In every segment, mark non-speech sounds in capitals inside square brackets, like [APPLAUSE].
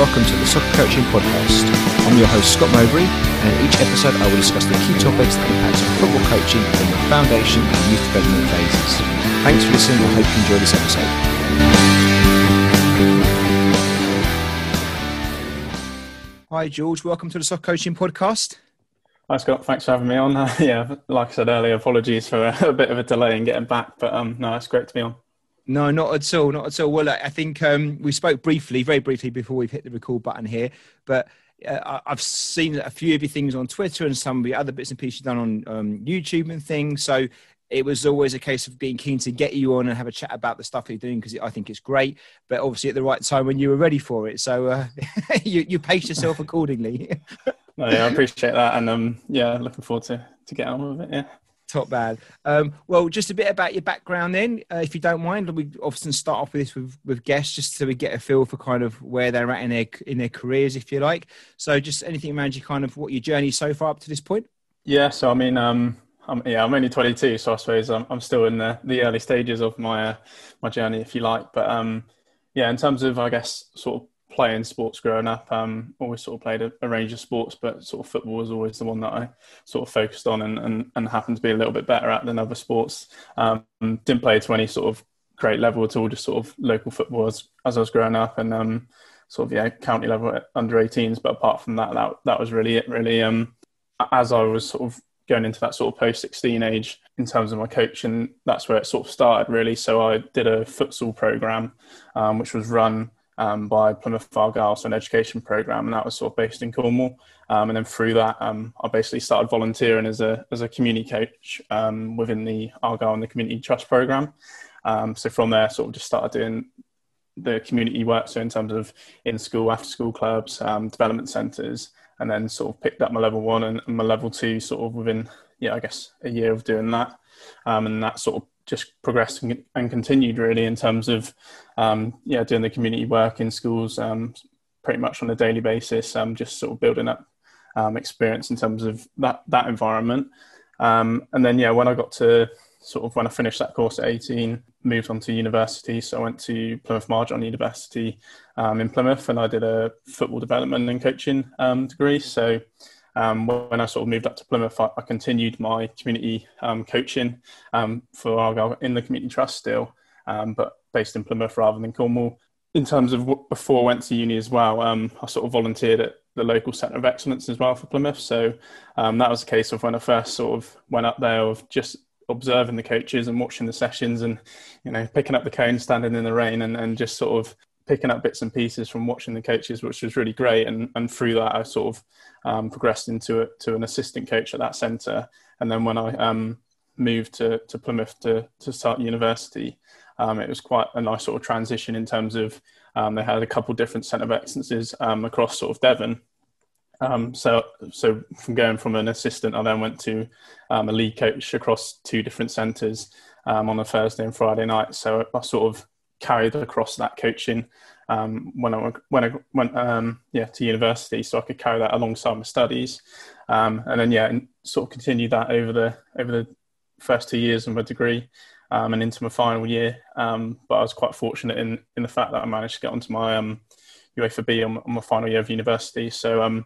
welcome to the Soccer Coaching Podcast. I'm your host, Scott Mowbray, and in each episode I will discuss the key topics that impact football coaching from the foundation and youth development phases. Thanks for listening I hope you enjoy this episode. Hi, George. Welcome to the Soccer Coaching Podcast. Hi Scott, thanks for having me on. Uh, [LAUGHS] yeah, like I said earlier, apologies for a, [LAUGHS] a, bit of a delay in getting back, but um, no, it's great to be on. No, not at all, not at all. Well, I think um, we spoke briefly, very briefly, before we've hit the record button here, but uh, I've seen a few of your things on Twitter and some of the other bits and pieces you've done on um, YouTube and things. So it was always a case of being keen to get you on and have a chat about the stuff you're doing because I think it's great, but obviously at the right time when you were ready for it. So uh, [LAUGHS] you, you paced yourself accordingly. no, [LAUGHS] yeah, I appreciate that, and um, yeah, looking forward to to get on with it. Yeah. Top bad. Um, well, just a bit about your background then, uh, if you don't mind. We often start off with this with, with guests just so we get a feel for kind of where they're at in their in their careers, if you like. So, just anything around you, kind of what your journey so far up to this point. Yeah. So, I mean, um, I'm, yeah, I'm only 22, so I suppose I'm, I'm still in the, the early stages of my uh, my journey, if you like. But um, yeah, in terms of I guess sort of playing sports growing up. Um, always sort of played a, a, range of sports, but sort of football was always the one that I sort of focused on and, and, and happened to be a little bit better at than other sports. Um, didn't play to any sort of great level at all, just sort of local football as, as I was growing up and um, sort of, yeah, county level under 18s. But apart from that, that, that was really it, really. Um, as I was sort of going into that sort of post 16 age in terms of my coaching, that's where it sort of started really. So I did a futsal program, um, which was run um, by Plymouth Argyle, so an education program, and that was sort of based in Cornwall. Um, and then through that, um, I basically started volunteering as a as a community coach um, within the Argyle and the Community Trust program. Um, so from there, sort of just started doing the community work. So in terms of in school, after school clubs, um, development centres, and then sort of picked up my level one and, and, my level two sort of within yeah, I guess a year of doing that, and that sort of just progressed and, continued really in terms of um, yeah doing the community work in schools um, pretty much on a daily basis um, just sort of building up um, experience in terms of that that environment. Um, and then yeah when I got to sort of when I finished that course at 18 moved on to university. So I went to Plymouth Marjon University um, in Plymouth and I did a football development and coaching degree. So um, when I sort of moved up to Plymouth, I, I continued my community um, coaching um, for Argyle in the community trust still, but based in Plymouth rather than Cornwall. In terms of before I went to uni as well, um, I sort of volunteered at the local centre of excellence as well for Plymouth. So um, that was a case of when I first sort of went up there of just observing the coaches and watching the sessions and you know picking up the cone standing in the rain and, and just sort of picking up bits and pieces from watching the coaches, which was really great. And, and through that, I sort of um, progressed into it to an assistant coach at that centre. And then when I um, moved to, to Plymouth to, to start university, um, it was quite a nice sort of transition in terms of um, they had a couple different centre of excellences um, across sort of Devon. Um, so, so from going from an assistant, I then went to a lead coach across two different centres on a Thursday and Friday night. So I sort of carried across that coaching um, when I when I went um, yeah to university, so I could carry that alongside my studies, um, and then yeah, and sort of continue that over the over the first two years of my degree um, and into my final year. Um, but I was quite fortunate in in the fact that I managed to get onto my um, UEFA B on, on, my final year of university. So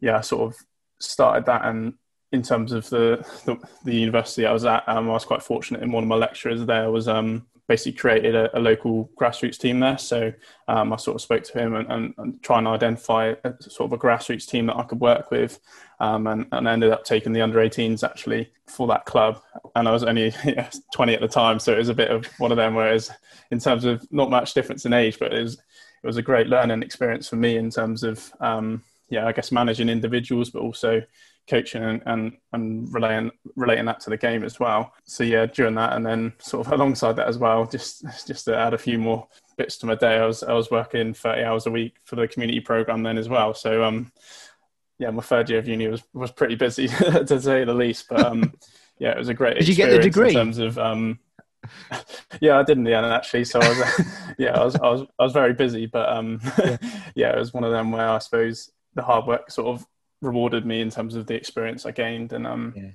yeah, I sort of started that and. In terms of the, the, the university I was at, I was quite fortunate in one of my lecturers there was basically created a, a, local grassroots team there. So um, I sort of spoke to him and, and, and try and identify a, sort of a grassroots team that I could work with, um, and, and ended up taking the under 18s actually for that club. And I was only [LAUGHS] yeah, 20 at the time, so it was a bit of one of them. Whereas in terms of not much difference in age, but it was it was a great learning experience for me in terms of um, yeah, I guess managing individuals, but also coaching and, and, and relating relating that to the game as well. So yeah, during that and then sort of alongside that as well, just just to add a few more bits to my day, I was I was working 30 hours a week for the community program then as well. So um yeah, my third year of uni was was pretty busy [LAUGHS] to say the least. But um [LAUGHS] yeah, it was a great Did you get the degree? in terms of um [LAUGHS] yeah, I did in the end actually. So I was, yeah, I was, I was, I was very busy, but um, yeah. yeah, it was one of them where I suppose the hard work sort of rewarded me in terms of the experience I gained. And um, yeah.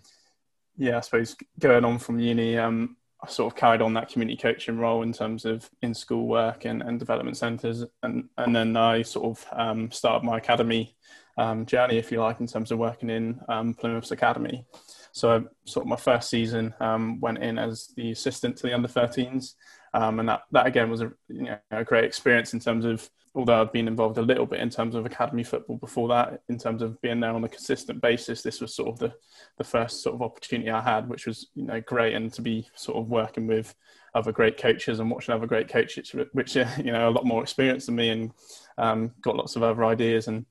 yeah. I suppose going on from uni, um, I sort of carried on that community coaching role in terms of in school work and, and development centres, and and then I sort of um, started my academy um, journey, if you like, in terms of working in um, Plymouth's academy. So, I, sort of my first season um, went in as the assistant to the under 13s, um, and that that again was a you know a great experience in terms of although I've been involved a little bit in terms of academy football before that, in terms of being there on a consistent basis, this was sort of the, the first sort of opportunity I had, which was, you know, great. And to be sort of working with other great coaches and watching other great coaches, which, are, you know, a lot more experience than me and um, got lots of other ideas and,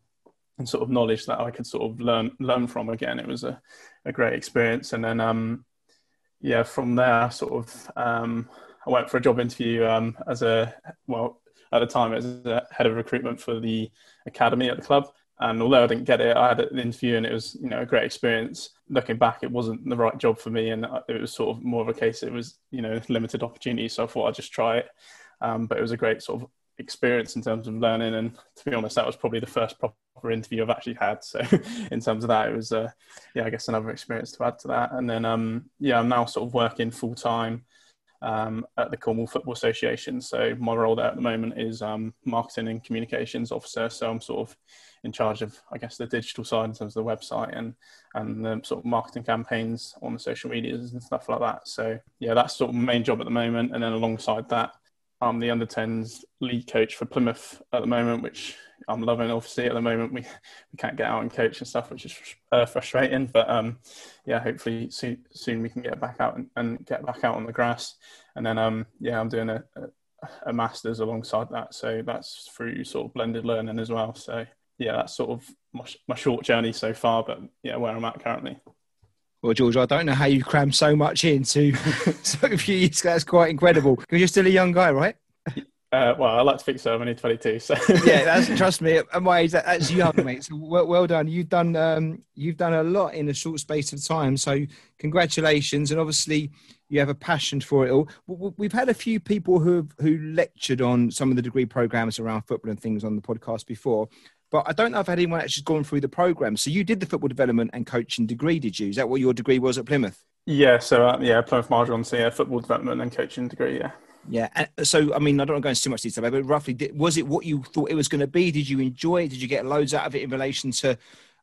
and sort of knowledge that I could sort of learn, learn from again. It was a, a great experience. And then, um, yeah, from there, sort of, um, I went for a job interview um, as a, well, at the time as head of recruitment for the academy at the club. And although I didn't get it, I had an interview and it was, you know, a great experience. Looking back, it wasn't the right job for me, and it was sort of more of a case. It was, you know, limited opportunity, so I thought I'd just try it. Um, but it was a great sort of experience in terms of learning, and to be honest, that was probably the first proper interview I've actually had. So, [LAUGHS] in terms of that, it was, uh, yeah, I guess another experience to add to that. And then, um, yeah, I'm now sort of working full time um, at the Cornwall Football Association. So my role there at the moment is um, marketing and communications officer. So I'm sort of in charge of, I guess, the digital side in terms of the website and and the sort of marketing campaigns on the social medias and stuff like that. So yeah, that's sort of my main job at the moment. And then alongside that, I'm the under 10s lead coach for Plymouth at the moment, which I'm loving. Obviously, at the moment we, we can't get out and coach and stuff, which is uh, frustrating. But um, yeah, hopefully soon, soon we can get back out and, and, get back out on the grass. And then um, yeah, I'm doing a, a, a masters alongside that, so that's through sort of blended learning as well. So yeah, that's sort of my, my short journey so far. But yeah, where I'm at currently. Well, George, I don't know how you cram so much into [LAUGHS] so few years. That's quite incredible. You're still a young guy, right? Uh, well, I like to think so. I'm only 22, so yeah. That's [LAUGHS] trust me. At my age, that, that's young, mate. So well, well done. You've done um, you've done a lot in a short space of time. So congratulations, and obviously you have a passion for it all. We've had a few people who who lectured on some of the degree programs around football and things on the podcast before, but I don't know if anyone actually gone through the program. So you did the football development and coaching degree, did you? Is that what your degree was at Plymouth? Yeah. So uh, yeah, Plymouth Marjon, so yeah, football development and coaching degree. Yeah. Yeah. And so, I mean, I don't want to go into too much detail, but roughly, was it what you thought it was going to be? Did you enjoy it? Did you get loads out of it in relation to?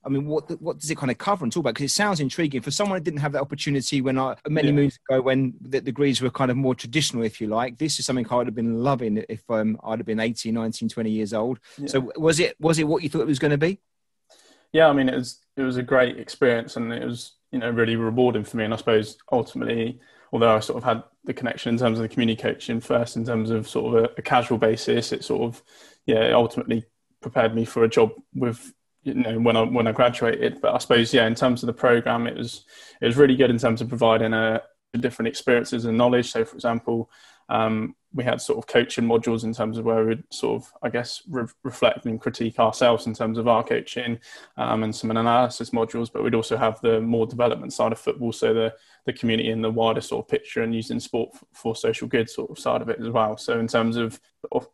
I mean, what what does it kind of cover and talk about? Because it sounds intriguing for someone who didn't have that opportunity when I many yeah. moons ago when the degrees were kind of more traditional, if you like. This is something I would have been loving if um, I'd have been 18, 19, 20 years old. Yeah. So was it was it what you thought it was going to be? Yeah, I mean, it was it was a great experience and it was you know really rewarding for me. And I suppose ultimately although I sort of had the connection in terms of the communication first, in terms of sort of a, a casual basis, it sort of, yeah, ultimately prepared me for a job with you know when I when I graduated. But I suppose yeah, in terms of the program, it was it was really good in terms of providing a, different experiences and knowledge. So, for example, um, we had sort of coaching modules in terms of where we'd sort of, I guess, re- reflect and critique ourselves in terms of our coaching um, and some analysis modules. But we'd also have the more development side of football, so the the community and the wider sort of picture and using sport for social good sort of side of it as well. So in terms of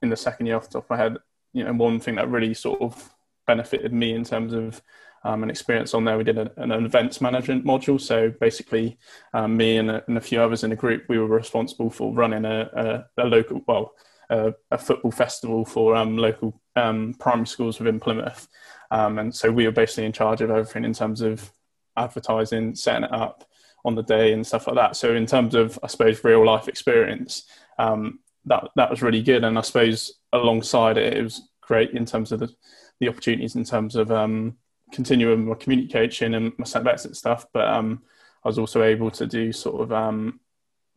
in the second year off the top of my head, you know, one thing that really sort of benefited me in terms of um, an experience on there. We did a, an events management module. So basically, um, me and a, and a, few others in the group, we were responsible for running a, a local, well, a, football festival for um, local um, primary schools within Plymouth. Um, and so we were basically in charge of everything in terms of advertising, setting it up on the day and stuff like that. So in terms of, I suppose, real life experience, um, that that was really good. And I suppose alongside it, it was great in terms of the, the opportunities in terms of um, continuing my communication and my setbacks and stuff, but um, I was also able to do sort of um,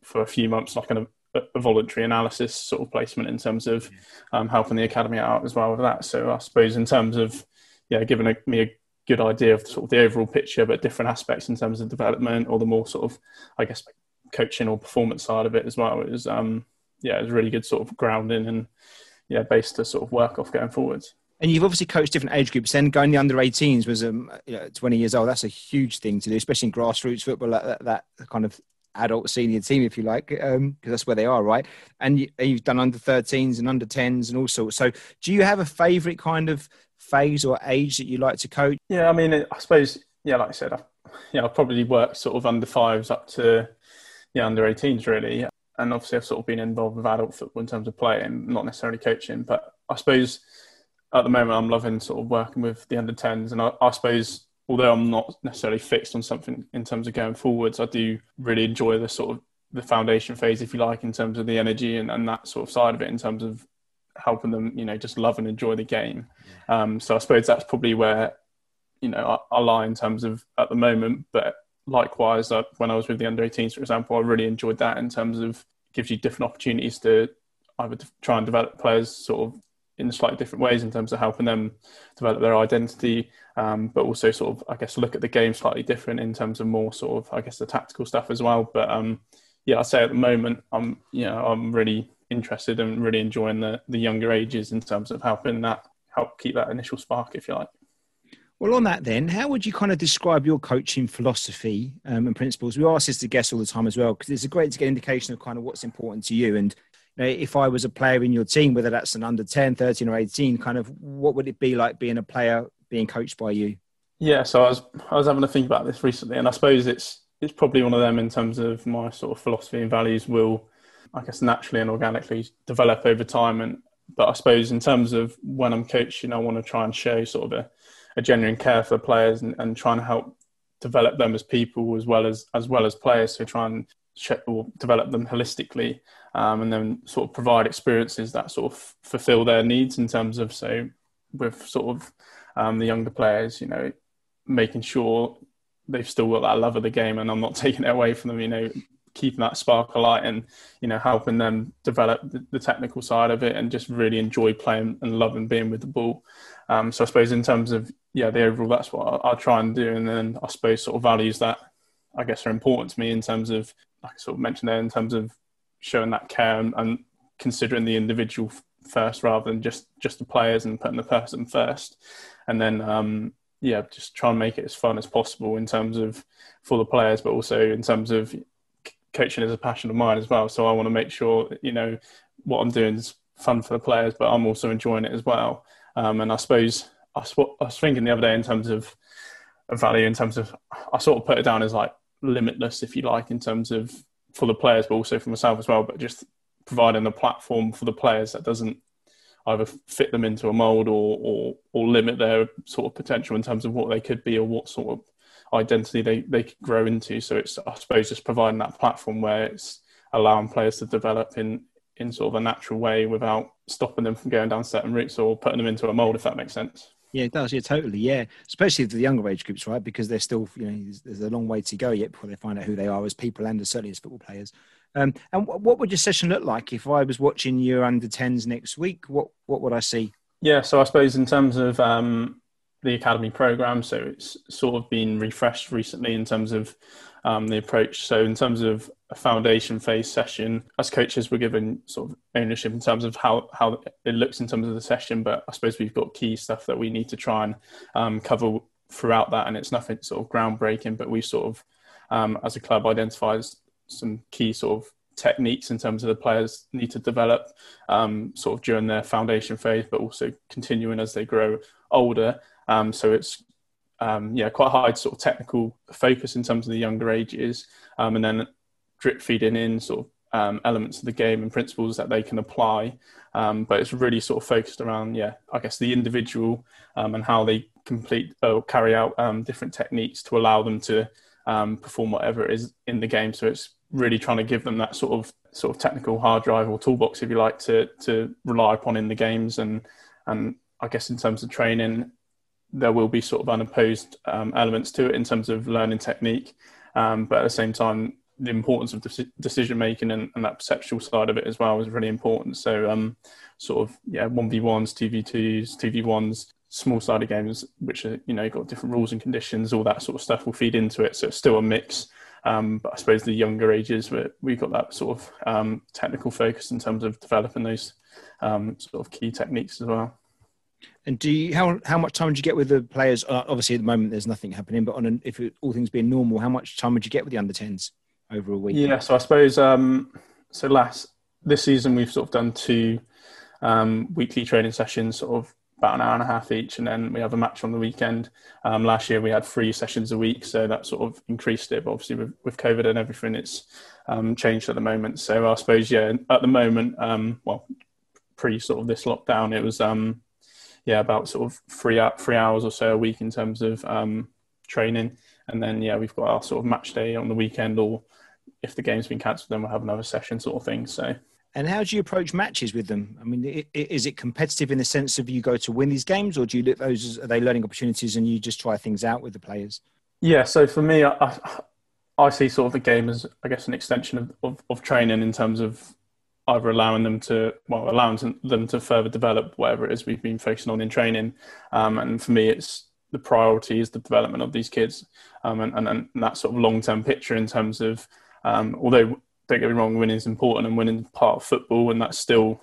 for a few months like an, a, a, voluntary analysis sort of placement in terms of um, helping the academy out as well with that. So I suppose in terms of yeah, giving a, me a good idea of sort of the overall picture, but different aspects in terms of development or the more sort of I guess coaching or performance side of it as well. It was um, yeah, it was really good sort of grounding and yeah, base to sort of work off going forwards. And you've obviously coached different age groups. Then going the under 18s was um, you know, 20 years old. That's a huge thing to do, especially in grassroots football, that, that, kind of adult senior team, if you like, because um, that's where they are, right? And you, have done under 13s and under 10s and all sorts. So, do you have a favourite kind of phase or age that you like to coach? Yeah, I mean, I suppose, yeah, like I said, I, yeah, I've probably worked sort of under fives up to yeah under 18s really. And obviously, I've sort of been involved with adult football in terms of playing, not necessarily coaching. But I suppose at the moment, I'm loving sort of working with the under 10s, and I, I suppose although I'm not necessarily fixed on something in terms of going forwards, I do really enjoy the sort of the foundation phase, if you like, in terms of the energy and, and that sort of side of it, in terms of helping them, you know, just love and enjoy the game. Um, so I suppose that's probably where, you know, I, I, lie in terms of at the moment. But likewise, uh, when I was with the under 18s, for example, I really enjoyed that in terms of gives you different opportunities to either try and develop players sort of in slightly different ways in terms of helping them develop their identity, um, but also sort of, I guess, look at the game slightly different in terms of more sort of, I guess, the tactical stuff as well. But um, yeah, I'd say at the moment, I'm, you know, I'm really interested and really enjoying the, the younger ages in terms of helping that help keep that initial spark, if you like. Well, on that then, how would you kind of describe your coaching philosophy um, and principles? We ask this to guests all the time as well because it's a great to get indication of kind of what's important to you. And Eh, if I was a player in your team, whether that's an under 10, 13 or 18, kind of what would it be like being a player being coached by you? Yeah, so I was I was having to think about this recently, and I suppose it's it's probably one of them in terms of my sort of philosophy and values will, I guess, naturally and organically develop over time. And but I suppose in terms of when I'm coaching, I want to try and show sort of a a genuine care for players and, and trying to help develop them as people as well as as well as players. So try and check or develop them holistically, um, and then sort of provide experiences that sort of fulfil their needs in terms of so with sort of um, the younger players, you know, making sure they've still got that love of the game, and I'm not [LAUGHS] taking it away from them. You know, keeping that spark alight and you know helping them develop the, the, technical side of it and just really enjoy playing and loving being with the ball. Um, so I suppose in terms of yeah the overall that's what I'll, I'll, try and do and then I suppose sort of values that I guess are important to me in terms of like I sort of mentioned there in terms of showing that care and, and considering the individual first rather than just just the players and putting the person first and then um, yeah just try and make it as fun as possible in terms of for the players but also in terms of coaching is a passion of mine as well. So I want to make sure you know what I'm doing is fun for the players, but I'm also enjoying it as well. Um, and I suppose I, sw- I, was thinking the other day in terms of, of value, in terms of I sort of put it down as like limitless, if you like, in terms of for the players, but also for myself as well. But just providing a platform for the players that doesn't either fit them into a mold or, or or limit their sort of potential in terms of what they could be or what sort of identity they, they could grow into. So it's, I suppose, just providing that platform where it's allowing players to develop in, in sort of a natural way without stopping them from going down certain routes or putting them into a mold, if that makes sense. Yeah, it does. Yeah, totally. Yeah, especially for the younger age groups, right? Because they're still, you know, there's, a long way to go yet before they find out who they are as people and certainly as football players. Um, and what would your session look like if I was watching your under 10s next week? What what would I see? Yeah, so I suppose in terms of um, the academy program. So it's sort of been refreshed recently in terms of um, the approach. So in terms of a foundation phase session, as coaches, we're given sort of ownership in terms of how how it looks in terms of the session. But I suppose we've got key stuff that we need to try and um, cover throughout that, and it's nothing sort of groundbreaking. But we sort of, um, as a club, identifies some key sort of techniques in terms of the players need to develop um, sort of during their foundation phase, but also continuing as they grow older. Um, so it's um, yeah quite high sort of technical focus in terms of the younger ages, um, and then drip feeding in sort of um, elements of the game and principles that they can apply. Um, but it's really sort of focused around yeah I guess the individual um, and how they complete or carry out different techniques to allow them to perform whatever it is in the game. So it's really trying to give them that sort of sort of technical hard drive or toolbox, if you like, to to rely upon in the games and and I guess in terms of training, there will be sort of unopposed um, elements to it in terms of learning technique, um, but at the same time, the importance of de- decision making and, and, that perceptual side of it as well is really important. So, um, sort of yeah, one v ones, two v twos, two v ones, small sided games, which are you know got different rules and conditions, all that sort of stuff will feed into it. So it's still a mix. Um, but I suppose the younger ages, we've got that sort of um, technical focus in terms of developing those um, sort of key techniques as well. And do you, how how much time would you get with the players? Uh, obviously, at the moment, there's nothing happening. But on an, if it, all things being normal, how much time would you get with the under 10s over a week? Yeah, so I suppose um, so. Last this season, we've sort of done two um, weekly training sessions, sort of about an hour and a half each, and then we have a match on the weekend. Um, last year we had three sessions a week, so that sort of increased it. But obviously with, with COVID and everything, it's um, changed at the moment. So I suppose yeah, at the moment, um, well, pre sort of this lockdown, it was um, yeah about sort of three three hours or so a week in terms of um, training, and then yeah we've got our sort of match day on the weekend, or if the game's been cancelled, then we'll have another session sort of thing. So and how do you approach matches with them? I mean, is it competitive in the sense of you go to win these games, or do you look those are they learning opportunities and you just try things out with the players? Yeah, so for me, I, I see sort of the game as, I guess, an extension of, of, of training in terms of either allowing them to, well, allowing them to further develop whatever it is we've been focusing on in training. Um, and for me, it's the priority is the development of these kids um, and, and, and, that sort of long term picture in terms of, um, although don't get me wrong, winning is important and winning is part of football, and that's still.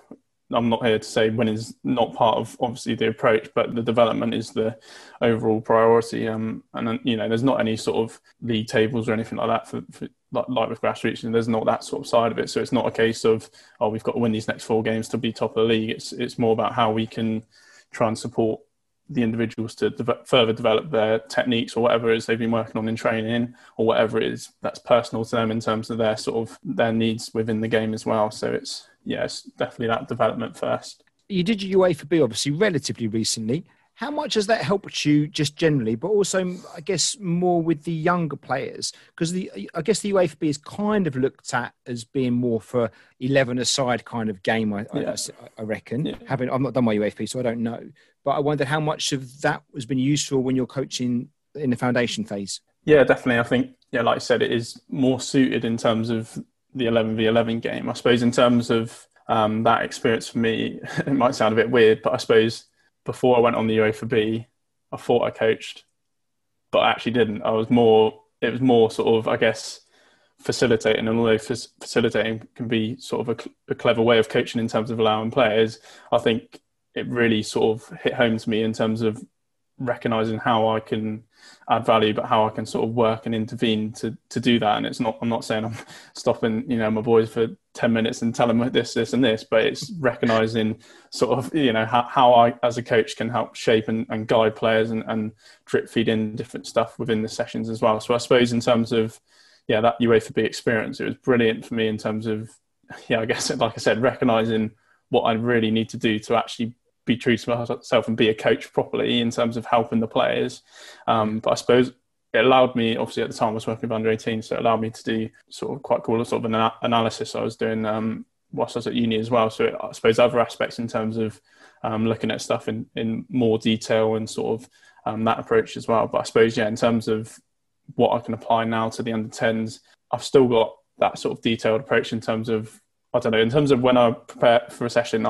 I'm not here to say winning is not part of obviously the approach, but the development is the overall priority. Um, and you know, there's not any sort of league tables or anything like that for, for like, like with grassroots, and there's not that sort of side of it. So it's not a case of oh, we've got to win these next four games to be top of the league. It's it's more about how we can try and support the individuals to de- further develop their techniques or whatever it is they've been working on in training or whatever it is that's personal to them in terms of their sort of their needs within the game as well. So it's yeah, definitely that development first. You did your UEFA B obviously relatively recently. How much has that helped you just generally, but also I guess more with the younger players? Because the I guess the UEFA is kind of looked at as being more for eleven aside kind of game. I, yeah. I, I reckon. Yeah. Having I've not done my UEFA, so I don't know. But I wonder how much of that has been useful when you're coaching in the foundation phase. Yeah, definitely. I think, yeah, like I said, it is more suited in terms of the 11v11 game. I suppose in terms of um, that experience for me, [LAUGHS] it might sound a bit weird, but I suppose before I went on the UEFA B, I thought I coached, but I actually didn't. I was more, it was more sort of, I guess, facilitating. And although facilitating can be sort of a, a clever way of coaching in terms of allowing players, I think it really sort of hit home to me in terms of recognizing how I can add value, but how I can sort of work and intervene to to do that. And it's not I'm not saying I'm [LAUGHS] stopping you know my boys for ten minutes and telling them this this and this, but it's [LAUGHS] recognizing sort of you know how, how I as a coach can help shape and, and guide players and, and drip feed in different stuff within the sessions as well. So I suppose in terms of yeah that UEFA B experience, it was brilliant for me in terms of yeah I guess [LAUGHS] like I said recognizing what I really need to do to actually be true to myself and be a coach properly in terms of helping the players. Um, but I suppose it allowed me, obviously at the time I was working with under 18, so it allowed me to do sort of quite cool sort of an analysis I was doing um, whilst I was at uni as well. So it, I suppose other aspects in terms of um, looking at stuff in, in more detail and sort of um, that approach as well. But I suppose, yeah, in terms of what I can apply now to the under 10s, I've still got that sort of detailed approach in terms of I don't know. In terms of when I prepare for a session,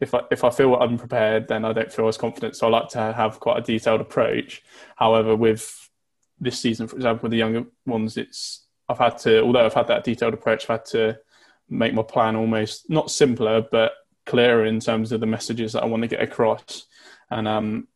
if I if I feel unprepared, then I don't feel as confident. So I like to have quite a detailed approach. However, with this season, for example, with the younger ones, it's I've had to, although I've had that detailed approach, I've had to make my plan almost not simpler but clearer in terms of the messages that I want to get across, and um,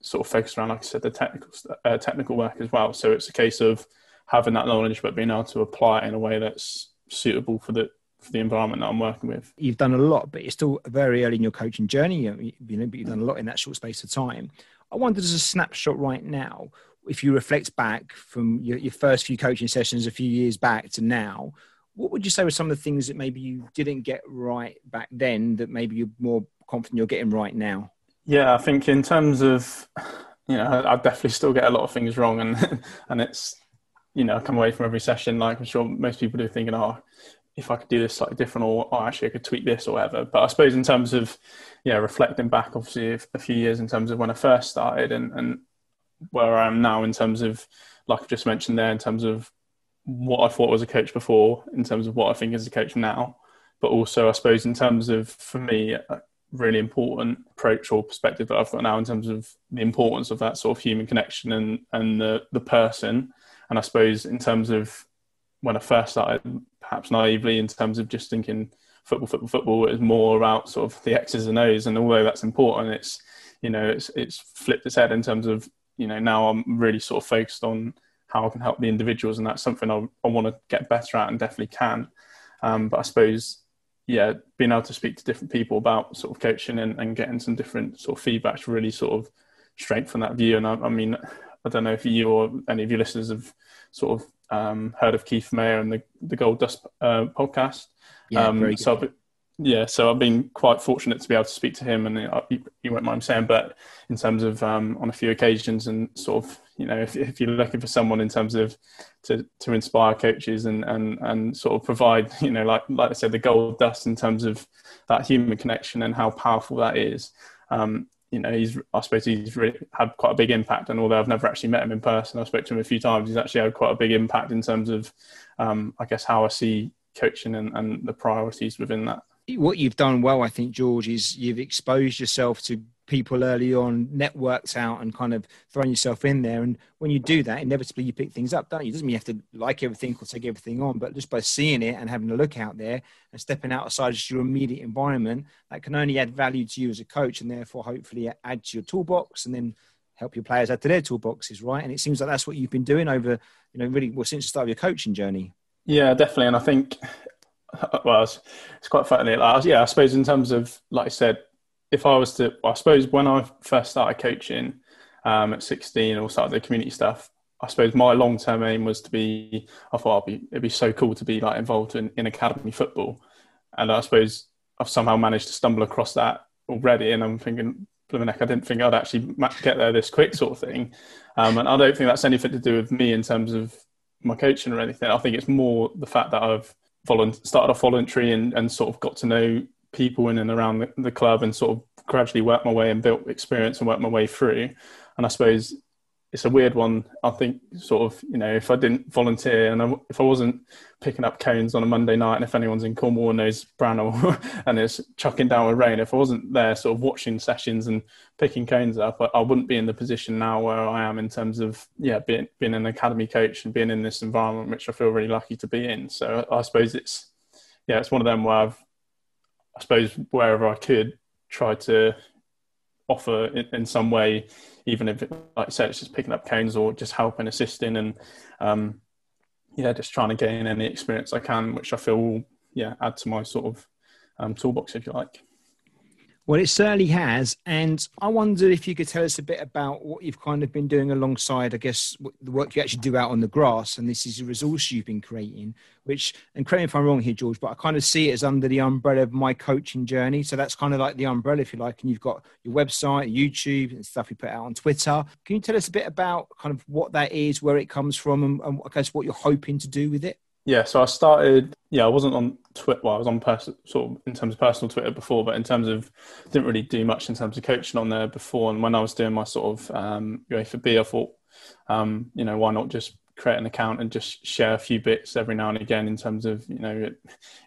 sort of focus around, like I said, the technical uh, technical work as well. So it's a case of having that knowledge but being able to apply it in a way that's suitable for the for the environment that I'm working with. You've done a lot, but you're still very early in your coaching journey. You know, but you've done a lot in that short space of time. I wonder, as a snapshot right now, if you reflect back from your, your first few coaching sessions a few years back to now, what would you say were some of the things that maybe you didn't get right back then that maybe you're more confident you're getting right now? Yeah, I think in terms of, you know, I definitely still get a lot of things wrong, and [LAUGHS] and it's, you know, I come away from every session like I'm sure most people do, thinking, oh, if I could do this slightly different, or oh, actually I could tweak this or whatever. But I suppose in terms of yeah, reflecting back, obviously a few years in terms of when I first started and, and where I am now in terms of like I've just mentioned there, in terms of what I thought was a coach before, in terms of what I think is a coach now, but also I suppose in terms of for me a really important approach or perspective that I've got now in terms of the importance of that sort of human connection and and the the person, and I suppose in terms of when I first started, perhaps naively, in terms of just thinking football, football, football, is more about sort of the X's and O's. And although that's important, it's you know it's it's flipped its head in terms of you know now I'm really sort of focused on how I can help the individuals, and that's something I, I want to get better at and definitely can. Um, but I suppose yeah, being able to speak to different people about sort of coaching and, and getting some different sort of feedback to really sort of strengthen that view. And I, I mean, I don't know if you or any of your listeners have sort of um, heard of Keith Mayer and the the Gold Dust uh, podcast. Yeah, um, so I've, yeah, so I've been quite fortunate to be able to speak to him, and uh, you, you won't mind saying, but in terms of um, on a few occasions, and sort of, you know, if, if you're looking for someone in terms of to, to inspire coaches and, and and sort of provide, [LAUGHS] you know, like like I said, the gold dust in terms of that human connection and how powerful that is. Um, you know, he's I suppose he's really had quite a big impact. And although I've never actually met him in person, I've spoken to him a few times. He's actually had quite a big impact in terms of, um, I guess, how I see coaching and, and the priorities within that what you've done well, I think, George, is you've exposed yourself to people early on, networked out, and kind of thrown yourself in there. And when you do that, inevitably you pick things up, don't you? It doesn't mean you have to like everything or take everything on, but just by seeing it and having a look out there and stepping outside just your immediate environment, that can only add value to you as a coach, and therefore hopefully add to your toolbox, and then help your players add to their toolboxes, right? And it seems like that's what you've been doing over, you know, really well since the start of your coaching journey. Yeah, definitely. And I think [LAUGHS] well, it's, it's quite funny. Like, yeah, I suppose in terms of, like I said, if I was to, I suppose when I first started coaching um, at 16 or started the community stuff, I suppose my long term aim was to be, I thought it'd be, it'd be so cool to be like involved in, in academy football. And I suppose I've somehow managed to stumble across that already. And I'm thinking, I didn't think I'd actually get there this quick, sort of thing. Um, and I don't think that's anything to do with me in terms of my coaching or anything. I think it's more the fact that I've started off voluntary and, and sort of got to know people in and around the, the club and sort of gradually worked my way and built experience and worked my way through. And I suppose it's a weird one. I think sort of, you know, if I didn't volunteer and I, if I wasn't picking up cones on a Monday night, and if anyone's in Cornwall knows Brannel [LAUGHS] and it's chucking down with rain, if I wasn't there sort of watching sessions and picking cones up, I, I, wouldn't be in the position now where I am in terms of, yeah, being, being an academy coach and being in this environment, which I feel really lucky to be in. So I suppose it's, yeah, it's one of them where I've, I suppose wherever I could try to offer in, in some way even if, it, like I said, it's just picking up cones or just helping, assisting, and um, yeah, just trying to gain any experience I can, which I feel will yeah add to my sort of um, toolbox, if you like. Well, it certainly has. And I wondered if you could tell us a bit about what you've kind of been doing alongside, I guess, the work you actually do out on the grass. And this is a resource you've been creating, which, and correct me if I'm wrong here, George, but I kind of see it as under the umbrella of my coaching journey. So that's kind of like the umbrella, if you like. And you've got your website, YouTube, and stuff you put out on Twitter. Can you tell us a bit about kind of what that is, where it comes from, and, and I guess what you're hoping to do with it? Yeah, so I started. Yeah, I wasn't on Twitter. Well, I was on pers- sort of in terms of personal Twitter before, but in terms of didn't really do much in terms of coaching on there before. And when I was doing my sort of um, UEFA B, I thought, um, you know, why not just create an account and just share a few bits every now and again in terms of you know it,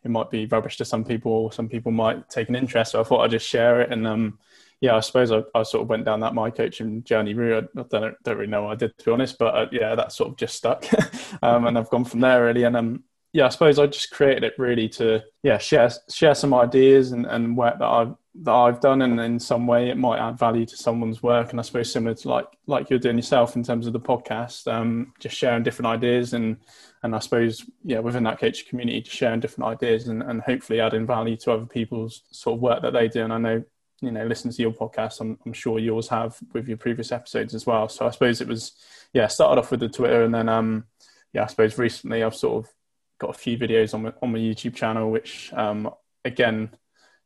it might be rubbish to some people or some people might take an interest so i thought i'd just share it and um yeah, I suppose I, I, sort of went down that my coaching journey route. I don't, don't really know what I did to be honest, but uh, yeah, that sort of just stuck, [LAUGHS] um, and I've gone from there really. And um, yeah, I suppose I just created it really to yeah share share some ideas and, and work that I've that I've done, and in some way it might add value to someone's work. And I suppose similar to like like you're doing yourself in terms of the podcast, um, just sharing different ideas and and I suppose yeah within that coaching community, just sharing different ideas and, and hopefully adding value to other people's sort of work that they do. And I know you know listen to your podcast I'm, I'm, sure yours have with your previous episodes as well. So i suppose it was yeah started off with the twitter and then um yeah i suppose recently i've sort of got a few videos on my, on my youtube channel which um again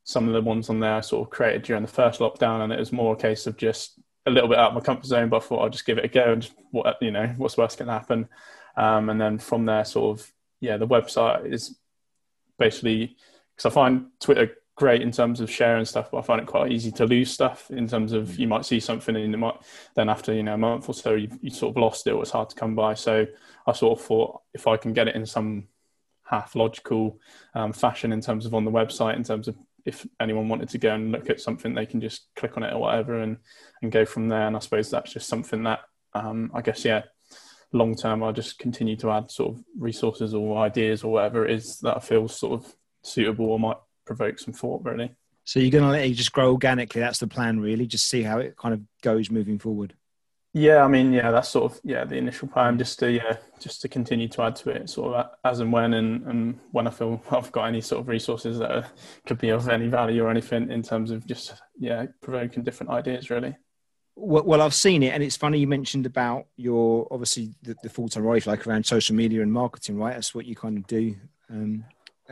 some of the ones on there i sort of created during the first lockdown and it was more a case of just a little bit out of my comfort zone but i thought i'll just give it a go and what you know what's worst can happen. Um and then from there sort of yeah the website is basically because i find twitter great in terms of sharing stuff, but I find it quite easy to lose stuff in terms of you might see something and it might then after you know a month or so you you sort of lost it or it's hard to come by. So I sort of thought if I can get it in some half logical um, fashion in terms of on the website, in terms of if anyone wanted to go and look at something, they can just click on it or whatever and and go from there. And I suppose that's just something that um, I guess yeah. Long term, I'll just continue to add sort of resources or ideas or whatever it is that I feel sort of suitable or might provoke some thought really. So you're going to let it just grow organically. That's the plan, really. Just see how it kind of goes moving forward. Yeah, I mean, yeah, that's sort of yeah the initial plan, just to yeah, just to continue to add to it, sort of as and when and, and when I feel [LAUGHS] I've got any sort of resources that are, could be of any value or anything in terms of just yeah provoking different ideas, really. Well, well, I've seen it, and it's funny you mentioned about your obviously the, the full time role like around social media and marketing, right? That's what you kind of do. Um,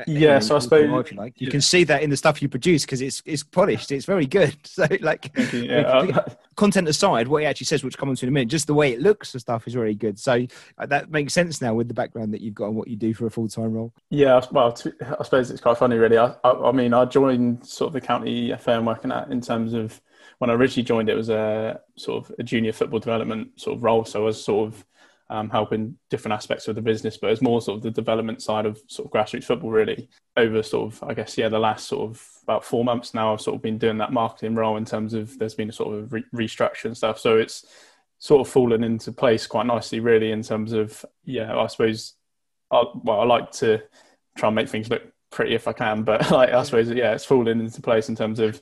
yeah, so I suppose if you like you yeah. can see that in the stuff you produce because it's it's polished. It's very good. [LAUGHS] So like, yeah. content aside, what he actually says, which comes in a minute, just the way it looks, and stuff is very good. So uh, that makes sense now with the background that you've got and what you do for a full time role. Yeah, well, I suppose it's quite funny, really. I, I, I mean, I joined sort of the county firm working at in terms of when I originally joined, it was a sort of a junior football development sort of role. So I was sort of um, helping different aspects of the business, but it's more sort of the development side of sort of grassroots football really over sort of, I guess, yeah, the last sort of about four months now, I've sort of been doing that marketing role in terms of there's been a sort of re- restructure and stuff. So it's sort of fallen into place quite nicely really in terms of, yeah, I suppose, I, well, I like to try and make things look pretty if I can, but [LAUGHS] like, I suppose, yeah, it's fallen into place in terms of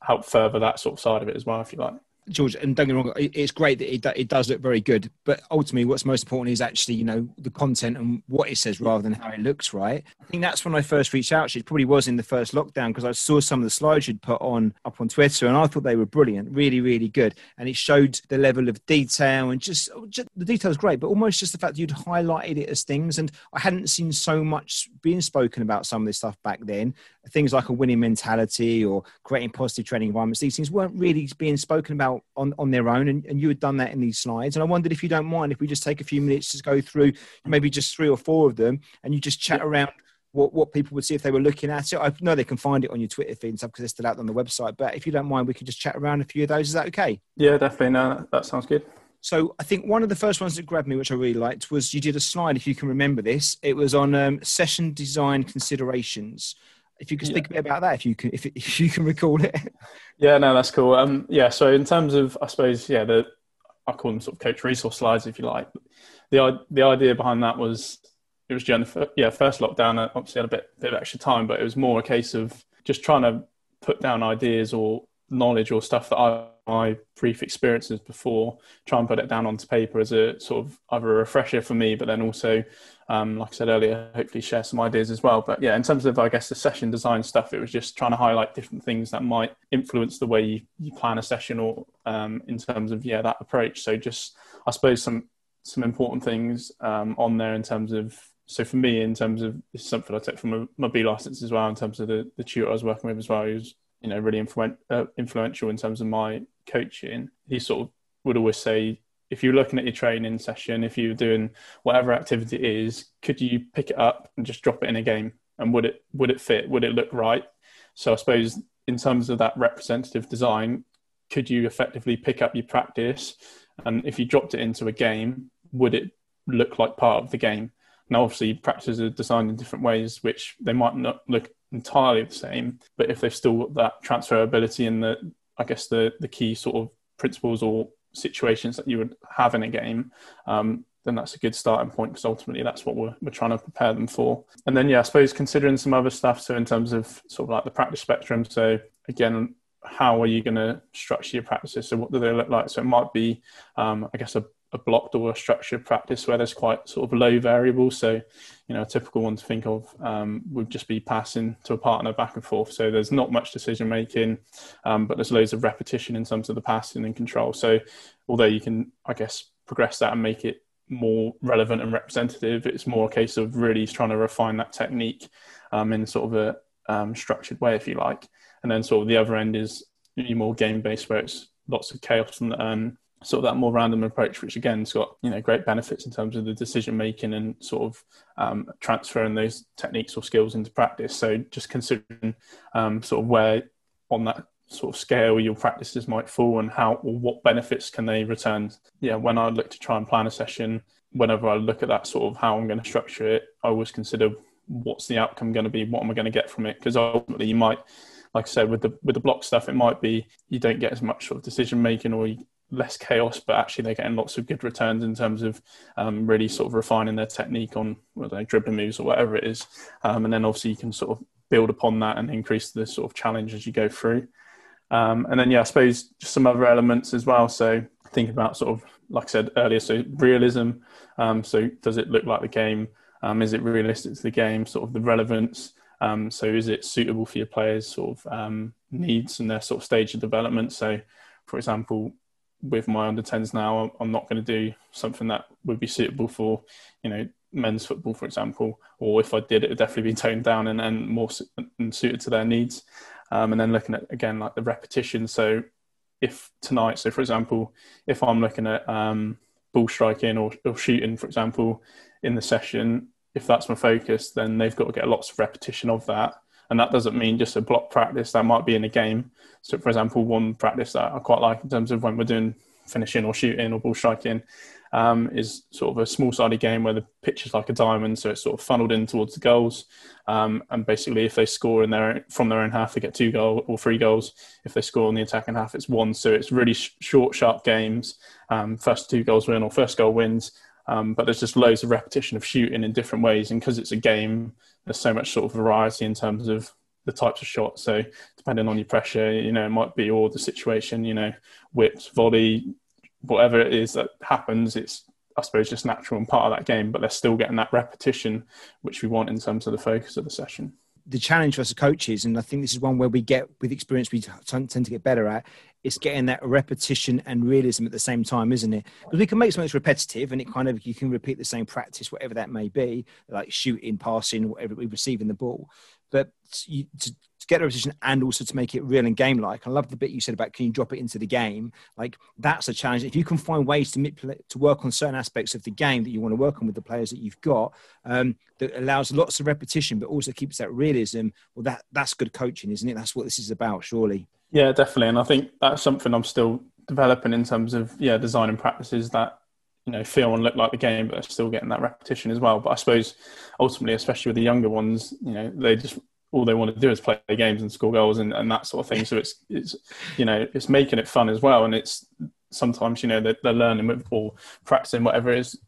help further that sort of side of it as well, if you like. George, and don't get wrong, it's great that it, it does look very good. But ultimately, what's most important is actually, you know, the content and what it says rather than how it looks, right? I think that's when I first reached out. It probably was in the first lockdown because I saw some of the slides you'd put on up on Twitter and I thought they were brilliant, really, really good. And it showed the level of detail and just, oh, just the detail is great, but almost just the fact that you'd highlighted it as things. And I hadn't seen so much being spoken about some of this stuff back then. Things like a winning mentality or creating positive training environments, these things weren't really being spoken about on, on their own. And, and you had done that in these slides. And I wondered if you don't mind if we just take a few minutes to go through maybe just three or four of them and you just chat around what, what people would see if they were looking at it. I know they can find it on your Twitter feed and stuff because they're still out on the website. But if you don't mind, we could just chat around a few of those. Is that okay? Yeah, definitely. No, that sounds good. So I think one of the first ones that grabbed me, which I really liked, was you did a slide. If you can remember this, it was on um, session design considerations. If you could speak yeah. a bit about that, if you can, if, [LAUGHS] if you can recall it. Yeah, no, that's cool. Um, yeah, so in terms of, I suppose, yeah, the I call them sort of coach resource slides, if you like. The the idea behind that was it was during the yeah first lockdown. I obviously had a bit bit of extra time, but it was more a case of just trying to put down ideas or knowledge or stuff that I my brief experiences before, try and put it down onto paper as a sort of either a refresher for me, but then also, um, like I said earlier, hopefully share some ideas as well. But yeah, in terms of I guess the session design stuff, it was just trying to highlight different things that might influence the way you, you plan a session or um, in terms of yeah that approach. So just I suppose some some important things um, on there in terms of so for me in terms of this is something I took from my B license as well in terms of the, the tutor I was working with as well. He was you know really uh, influential in terms of my coaching. He sort of would always say, if you're looking at your training session, if you're doing whatever activity it is, could you pick it up and just drop it in a game? And would it would it fit? Would it look right? So I suppose in terms of that representative design, could you effectively pick up your practice? And if you dropped it into a game, would it look like part of the game? Now, obviously, practices are designed in different ways, which they might not look entirely the same, but if they've still got that transferability and the, I guess the the key sort of principles or situations that you would have in a game, um, then that's a good starting point because ultimately that's what we're, we're trying to prepare them for. And then, yeah, I suppose considering some other stuff. So, in terms of sort of like the practice spectrum, so again, how are you going to structure your practices? So, what do they look like? So, it might be, um, I guess, a a blocked or a structured practice where there's quite sort of low variables. So, you know, a typical one to think of um, would just be passing to a partner back and forth. So there's not much decision making, um, but there's loads of repetition in terms of the passing and control. So, although you can, I guess, progress that and make it more relevant and representative, it's more a case of really trying to refine that technique um, in sort of a um, structured way, if you like. And then sort of the other end is more game based, where it's lots of chaos and um, sort of that more random approach, which again has got you know great benefits in terms of the decision making and sort of um, transferring those techniques or skills into practice. So just considering um, sort of where on that sort of scale your practices might fall and how or what benefits can they return. Yeah, when I look to try and plan a session, whenever I look at that sort of how I'm going to structure it, I always consider what's the outcome going to be, what am I going to get from it? Because ultimately you might like I said, with the with the block stuff, it might be you don't get as much sort of decision making, or you, less chaos, but actually they're getting lots of good returns in terms of um, really sort of refining their technique on they dribbling moves or whatever it is. Um, and then obviously you can sort of build upon that and increase the sort of challenge as you go through. Um, and then yeah, I suppose just some other elements as well. So think about sort of like I said earlier, so realism. Um, so does it look like the game? Um, is it realistic to the game? Sort of the relevance. Um, so is it suitable for your players' sort of needs and their sort of stage of development? So, for example, with my under 10s now, I'm not going to do something that would be suitable for, you know, men's football, for example, or if I did, it would definitely be toned down and, and more and suited to their needs. Um, and then looking at again like the repetition. So if tonight, so for example, if I'm looking at um, ball striking or, or shooting, for example, in the session, if that's my focus, then they've got to get lots of repetition of that. And that doesn't mean just a block practice. That might be in a game. So, for example, one practice that I quite like in terms of when we're doing finishing or shooting or ball striking um, is sort of a small sided game where the pitch is like a diamond, so it's sort of funneled in towards the goals. Um, and basically, if they score in their from their own half, they get two goals or three goals. If they score in the attacking half, it's one. So it's really sh- short, sharp games. Um, first two goals win or first goal wins. Um, but there's just loads of repetition of shooting in different ways, and because it's a game, there's so much sort of variety in terms of the types of shots. So depending on your pressure, you know, it might be all the situation, you know, whips, volley, whatever it is that happens, it's I suppose just natural and part of that game, but they're still getting that repetition, which we want in terms of the focus of the session. The challenge for us as coaches, and I think this is one where we get with experience, we tend to get better at, is getting that repetition and realism at the same time, isn't it? Because we can make something that's repetitive and it kind of, you can repeat the same practice, whatever that may be, like shooting, passing, whatever in the ball. But you, to, get the repetition and also to make it real and game like. I love the bit you said about can you drop it into the game? Like that's a challenge. If you can find ways to manipulate to work on certain aspects of the game that you want to work on with the players that you've got, um, that allows lots of repetition but also keeps that realism. Well, that that's good coaching, isn't it? That's what this is about, surely. Yeah, definitely. And I think that's something I'm still developing in terms of yeah designing practices that you know feel and look like the game, but they're still getting that repetition as well. But I suppose ultimately, especially with the younger ones, you know, they just all they want to do is play games and score goals and, and that sort of thing. So it's it's you know it's making it fun as well, and it's sometimes you know they're, they're learning with, or practicing whatever it is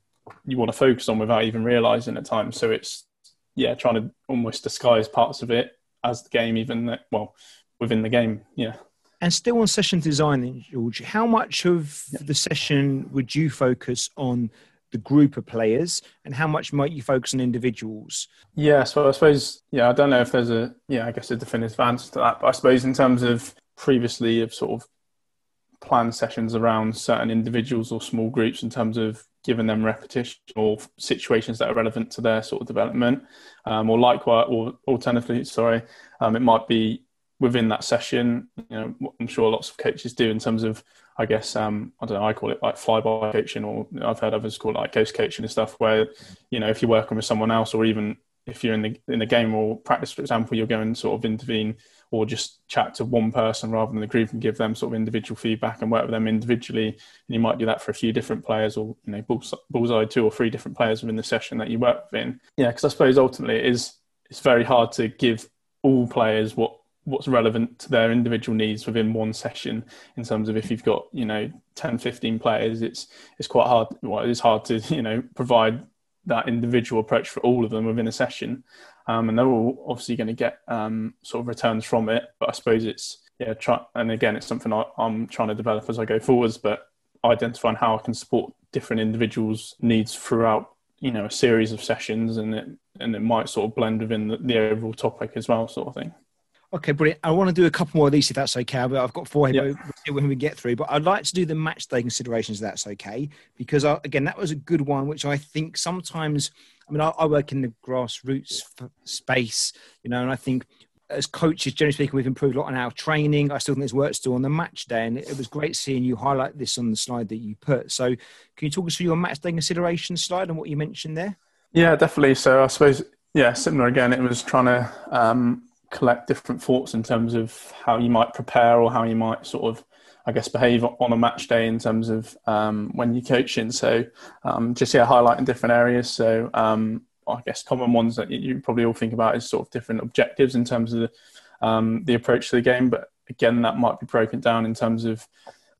you want to focus on without even realizing at times. So it's yeah trying to almost disguise parts of it as the game, even that, well within the game. Yeah. And still on session design, George, how much of the session would you focus on the group of players and how much might you focus on individuals? Yeah so i suppose yeah i don't know if there's a yeah i guess a definitive answer to that but i suppose in terms of previously of sort of planned sessions around certain individuals or small groups in terms of giving them repetition or situations that are relevant to their sort of development um, or likewise or alternatively sorry um, it might be within that session you know i'm sure lots of coaches do in terms of I guess um, I don't know. I call it like flyby coaching, or I've heard others call it like ghost coaching and stuff. Where you know, if you're working with someone else, or even if you're in the in the game or practice, for example, you're going sort of intervene or just chat to one person rather than the group and give them sort of individual feedback and work with them individually. And you might do that for a few different players, or you know, bullseye two or three different players within the session that you work within. Yeah, because I suppose ultimately it is it's very hard to give all players what what's relevant to their individual needs within one session in terms of if you've got you know 10 15 players it's it's quite hard well it's hard to [LAUGHS] you know provide that individual approach for all of them within a session. Um, and they're all obviously going to get um, sort of returns from it but i suppose it's yeah try and again it's something I, i'm trying to develop as i go forwards but identifying how i can support different individuals needs throughout you know a series of sessions and it and it might sort of blend within the, the overall topic as well sort of thing Okay, brilliant. I want to do a couple more of these if that's okay. But I've got four here, yep. when we get through. But I'd like to do the match day considerations if that's okay. Because, I, again, that was a good one, which I think sometimes, I mean, I, I work in the grassroots space, you know, and I think as coaches, generally speaking, we've improved a lot on our training. I still think there's work to do on the match day, and it was great seeing you highlight this on the slide that you put. So, can you talk us through your match day consideration slide and what you mentioned there? Yeah, definitely. So, I suppose, yeah, similar again. It was trying to um, collect different thoughts in terms of how you might prepare or how you might sort of I guess behave on a match day in terms of um, when you're coaching. So um, just yeah, highlighting different areas. So um, I guess common ones that you probably all think about is sort of different objectives in terms of the, um, the approach to the game. But again, that might be broken down in terms of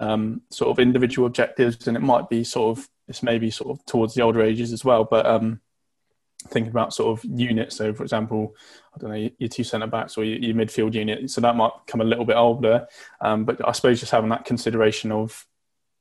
um, sort of individual objectives, and it might be sort of this maybe sort of towards the older ages as well. But um, thinking about sort of units. So, for example, I don't know your two centre backs or your, midfield unit. So that might come a little bit older, um, but I suppose just having that consideration of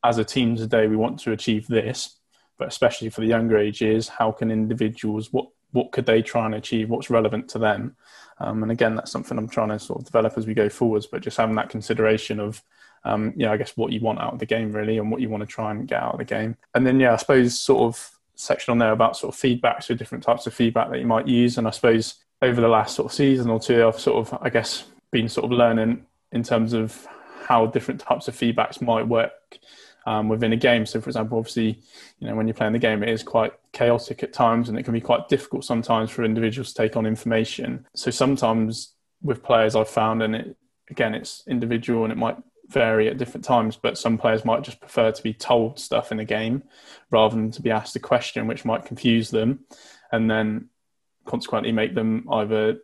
as a team today, we want to achieve this, but especially for the younger ages, how can individuals what what could they try and achieve? What's relevant to them? Um, and again, that's something I'm trying to sort of develop as we go forwards. But just having that consideration of, um, yeah, I guess what you want out of the game really, and what you want to try and get out of the game. And then yeah, I suppose sort of section on there about sort of feedback, so different types of feedback that you might use. And I suppose over the last sort of season or two, I've sort of I guess been sort of learning in terms of how different types of feedbacks might work um, within a game. So, for example, obviously, you know, when you're playing the game, it is quite chaotic at times, and it can be quite difficult sometimes for individuals to take on information. So, sometimes with players, I've found, and it again, it's individual and it might vary at different times, but some players might just prefer to be told stuff in a game rather than to be asked a question, which might confuse them, and then consequently make them either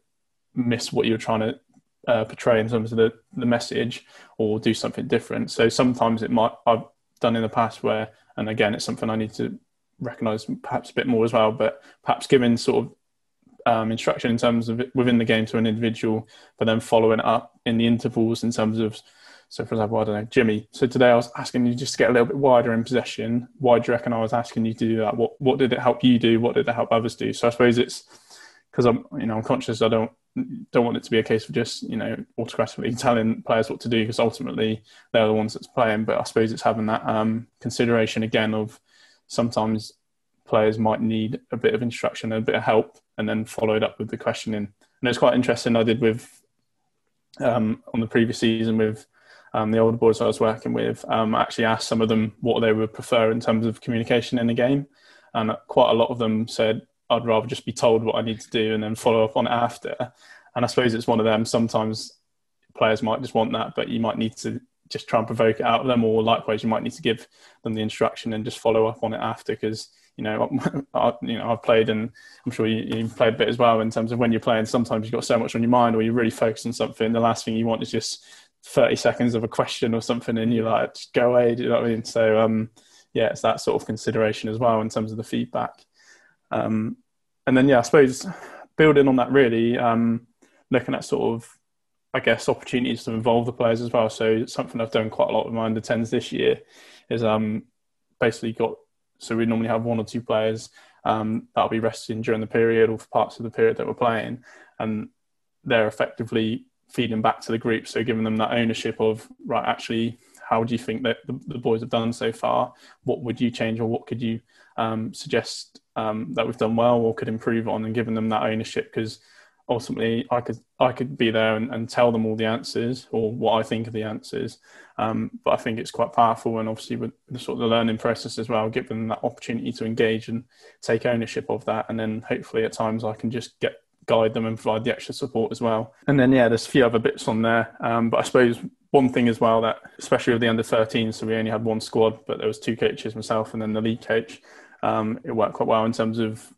miss what you're trying to uh, portray in terms of the, the message or do something different. So sometimes it might I've done in the past where, and again, it's something I need to recognise perhaps a bit more as well. But perhaps giving sort of um, instruction in terms of within the game to an individual, but then following up in the intervals in terms of. So, for example, I don't know, Jimmy. So today I was asking you just to get a little bit wider in possession. Why do you reckon I was asking you to do that? What What did it help you do? What did it help others do? So I suppose it's because I'm, you know, I'm conscious I don't don't want it to be a case of just you know autocratically [LAUGHS] telling players what to do because ultimately they're the ones that's playing. But I suppose it's having that um, consideration again of sometimes players might need a bit of instruction, a bit of help, and then followed up with the questioning. And it's quite interesting. I did with um, on the previous season with um, the older boys I was working with. Um, actually asked some of them what they would prefer in terms of communication in the game, and quite a lot of them said I'd rather just be told what I need to do and then follow up on it after. And I suppose it's one of them. Sometimes players might just want that, but you might need to just try and provoke it out of them, or likewise, you might need to give them the instruction and just follow up on it after. Because you know, [LAUGHS] I, you know, I've played, and I'm sure you, you played a bit as well. In terms of when you're playing, sometimes you've got so much on your mind, or you're really focused on something. The last thing you want is just 30 seconds of a question or something, and you're like, go away. Do you know what I mean? So, um, yeah, it's that sort of consideration as well in terms of the feedback. Um, and then, yeah, I suppose building on that, really, um, looking at sort of, I guess, opportunities to involve the players as well. So, something I've done quite a lot with my under 10s this year is um, basically got, so we normally have one or two players um, that'll be resting during the period or for parts of the period that we're playing. And they're effectively feeding back to the group. So, giving them that ownership of, right, actually, how do you think that the, the boys have done so far? What would you change or what could you um, suggest um, that we've done well or could improve on, and giving them that ownership because ultimately I could I could be there and, and, tell them all the answers or what I think of the answers. Um, but I think it's quite powerful, and obviously with the sort of the learning process as well, give them that opportunity to engage and take ownership of that, and then hopefully at times I can just get guide them and provide the extra support as well. And then yeah, there's a few other bits on there, um, but I suppose one thing as well that especially with the under 13, so we only had one squad, but there was two coaches, myself and then the lead coach um, it worked quite well in terms of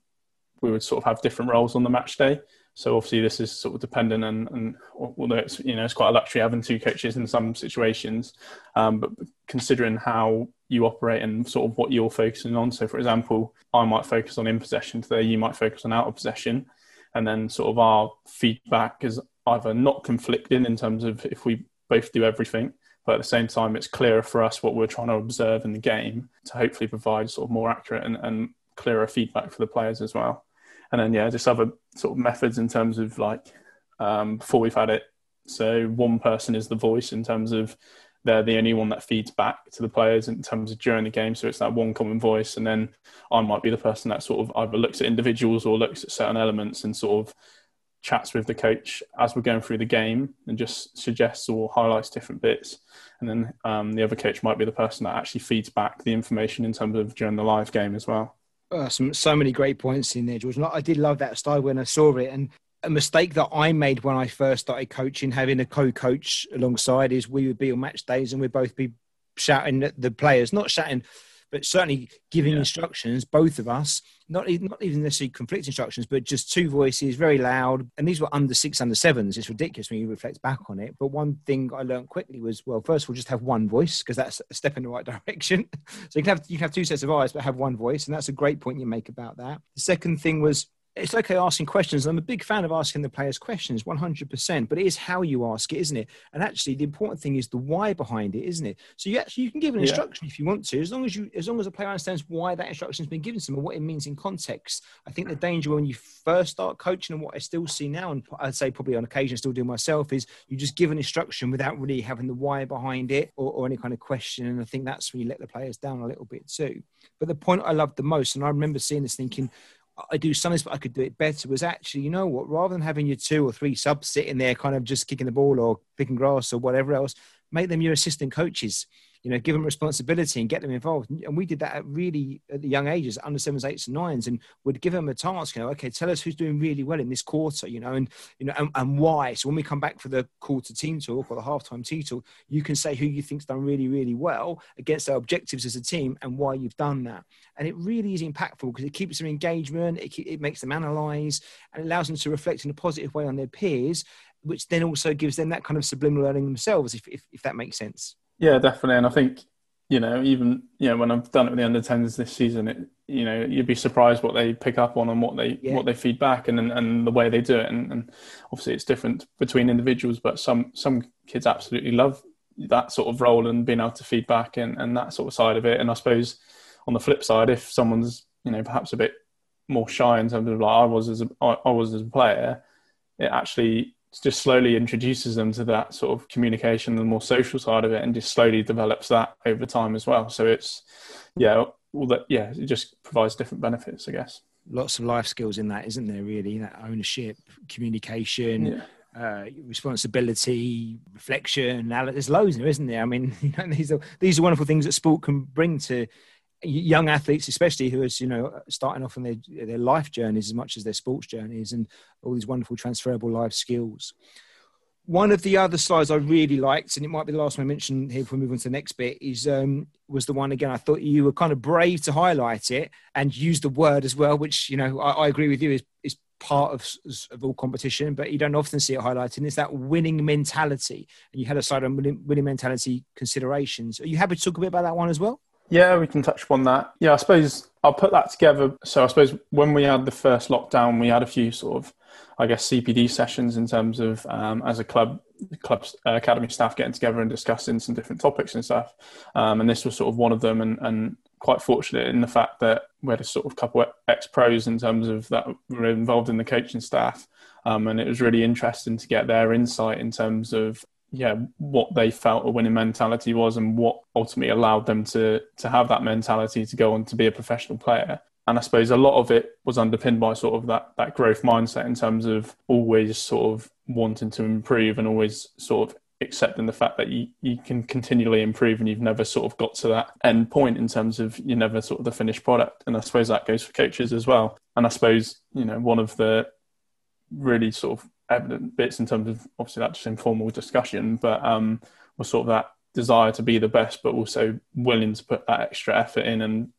we would sort of have different roles on the match day. So obviously this is sort of dependent and, and although it's you know it's quite a luxury having two coaches in some situations, um, but considering how you operate and sort of what you're focusing on. So for example, I might focus on in possession today, you might focus on out of possession, and then sort of our feedback is either not conflicting in terms of if we both do everything, but at the same time, it's clearer for us what we're trying to observe in the game to hopefully provide sort of more accurate and, and clearer feedback for the players as well. And then, yeah, just other sort of methods in terms of like um, before we've had it. So one person is the voice in terms of they're the only one that feeds back to the players in terms of during the game. So it's that one common voice. And then I might be the person that sort of either looks at individuals or looks at certain elements and sort of chats with the coach as we're going through the game and just suggests or highlights different bits. And then um, the other coach might be the person that actually feeds back the information in terms of during the live game as well. Uh, some, so many great points in there, George. I did love that style when I saw it. And a mistake that I made when I first started coaching, having a co-coach alongside, is we would be on match days and we'd both be shouting at the players, not shouting but certainly giving yeah. instructions, both of us, not even, not even necessarily conflict instructions, but just two voices, very loud. And these were under six, under sevens. It's ridiculous when you reflect back on it. But one thing I learned quickly was, well, first of all, just have one voice because that's a step in the right direction. [LAUGHS] so you can have you can have two sets of eyes, but have one voice, and that's a great point you make about that. The second thing was it's okay asking questions. I'm a big fan of asking the players questions, 100%. But it is how you ask it, isn't it? And actually, the important thing is the why behind it, isn't it? So you actually you can give an instruction yeah. if you want to, as long as you as long as a player understands why that instruction has been given to them and what it means in context. I think the danger when you first start coaching and what I still see now, and I'd say probably on occasion still do myself, is you just give an instruction without really having the why behind it or, or any kind of question. And I think that's when you let the players down a little bit too. But the point I loved the most, and I remember seeing this thinking, I do something, but I could do it better. Was actually, you know what? Rather than having your two or three subs sitting there, kind of just kicking the ball or picking grass or whatever else, make them your assistant coaches you know, give them responsibility and get them involved. And we did that at really at the young ages, under sevens, eights, and nines, and would give them a task. You know, okay, tell us who's doing really well in this quarter. You know, and you know, and, and why. So when we come back for the quarter team talk or the halftime team talk, you can say who you think's done really, really well against our objectives as a team and why you've done that. And it really is impactful because it keeps them engagement, it, it makes them analyze, and allows them to reflect in a positive way on their peers, which then also gives them that kind of subliminal learning themselves, if, if, if that makes sense. Yeah, definitely. And I think, you know, even, you know, when I've done it with the under 10s this season, it, you know, you'd be surprised what they pick up on and what they, yeah. what they feed back and, and the way they do it. And, and obviously it's different between individuals, but some, some kids absolutely love that sort of role and being able to feed back and, and that sort of side of it. And I suppose on the flip side, if someone's, you know, perhaps a bit more shy in terms of like I was as a, I was as a player, it actually just slowly introduces them to that sort of communication, the more social side of it, and just slowly develops that over time as well. So it's, yeah, all that, yeah, it just provides different benefits, I guess. Lots of life skills in that, isn't there? Really, that ownership, communication. Yeah. Uh, responsibility, reflection. There's loads there, isn't there? I mean, [LAUGHS] you know, these are these are wonderful things that sport can bring to young athletes, especially who are you know starting off on their their life journeys as much as their sports journeys, and all these wonderful transferable life skills. One of the other slides I really liked, and it might be the last one I mentioned here before we move on to the next bit, is um, was the one again. I thought you were kind of brave to highlight it and use the word as well, which you know I, I agree with you is is part of, of all competition, but you don't often see it highlighted. It's that winning mentality. And you had a slide on winning, winning mentality considerations. Are you happy to talk a bit about that one as well? Yeah, we can touch upon that. Yeah, I suppose I'll put that together. So I suppose when we had the first lockdown, we had a few sort of, I guess, CPD sessions in terms of um, as a club, club uh, academy staff getting together and discussing some different topics and stuff. Um, and this was sort of one of them, and, and quite fortunate in the fact that we had a sort of couple of ex pros in terms of that were involved in the coaching staff. Um, and it was really interesting to get their insight in terms of yeah what they felt a winning mentality was and what ultimately allowed them to to have that mentality to go on to be a professional player. And i suppose a lot of it was underpinned by sort of that that growth mindset in terms of always sort of wanting to improve and always sort of accepting the fact that you, you can continually improve and you've never sort of got to that end point in terms of you're never sort of the finished product. And i suppose that goes for coaches as well. And i suppose you know one of the really sort of evident bits in terms of obviously that just informal discussion, but um, was sort of that desire to be the best, but also willing to put that extra effort in and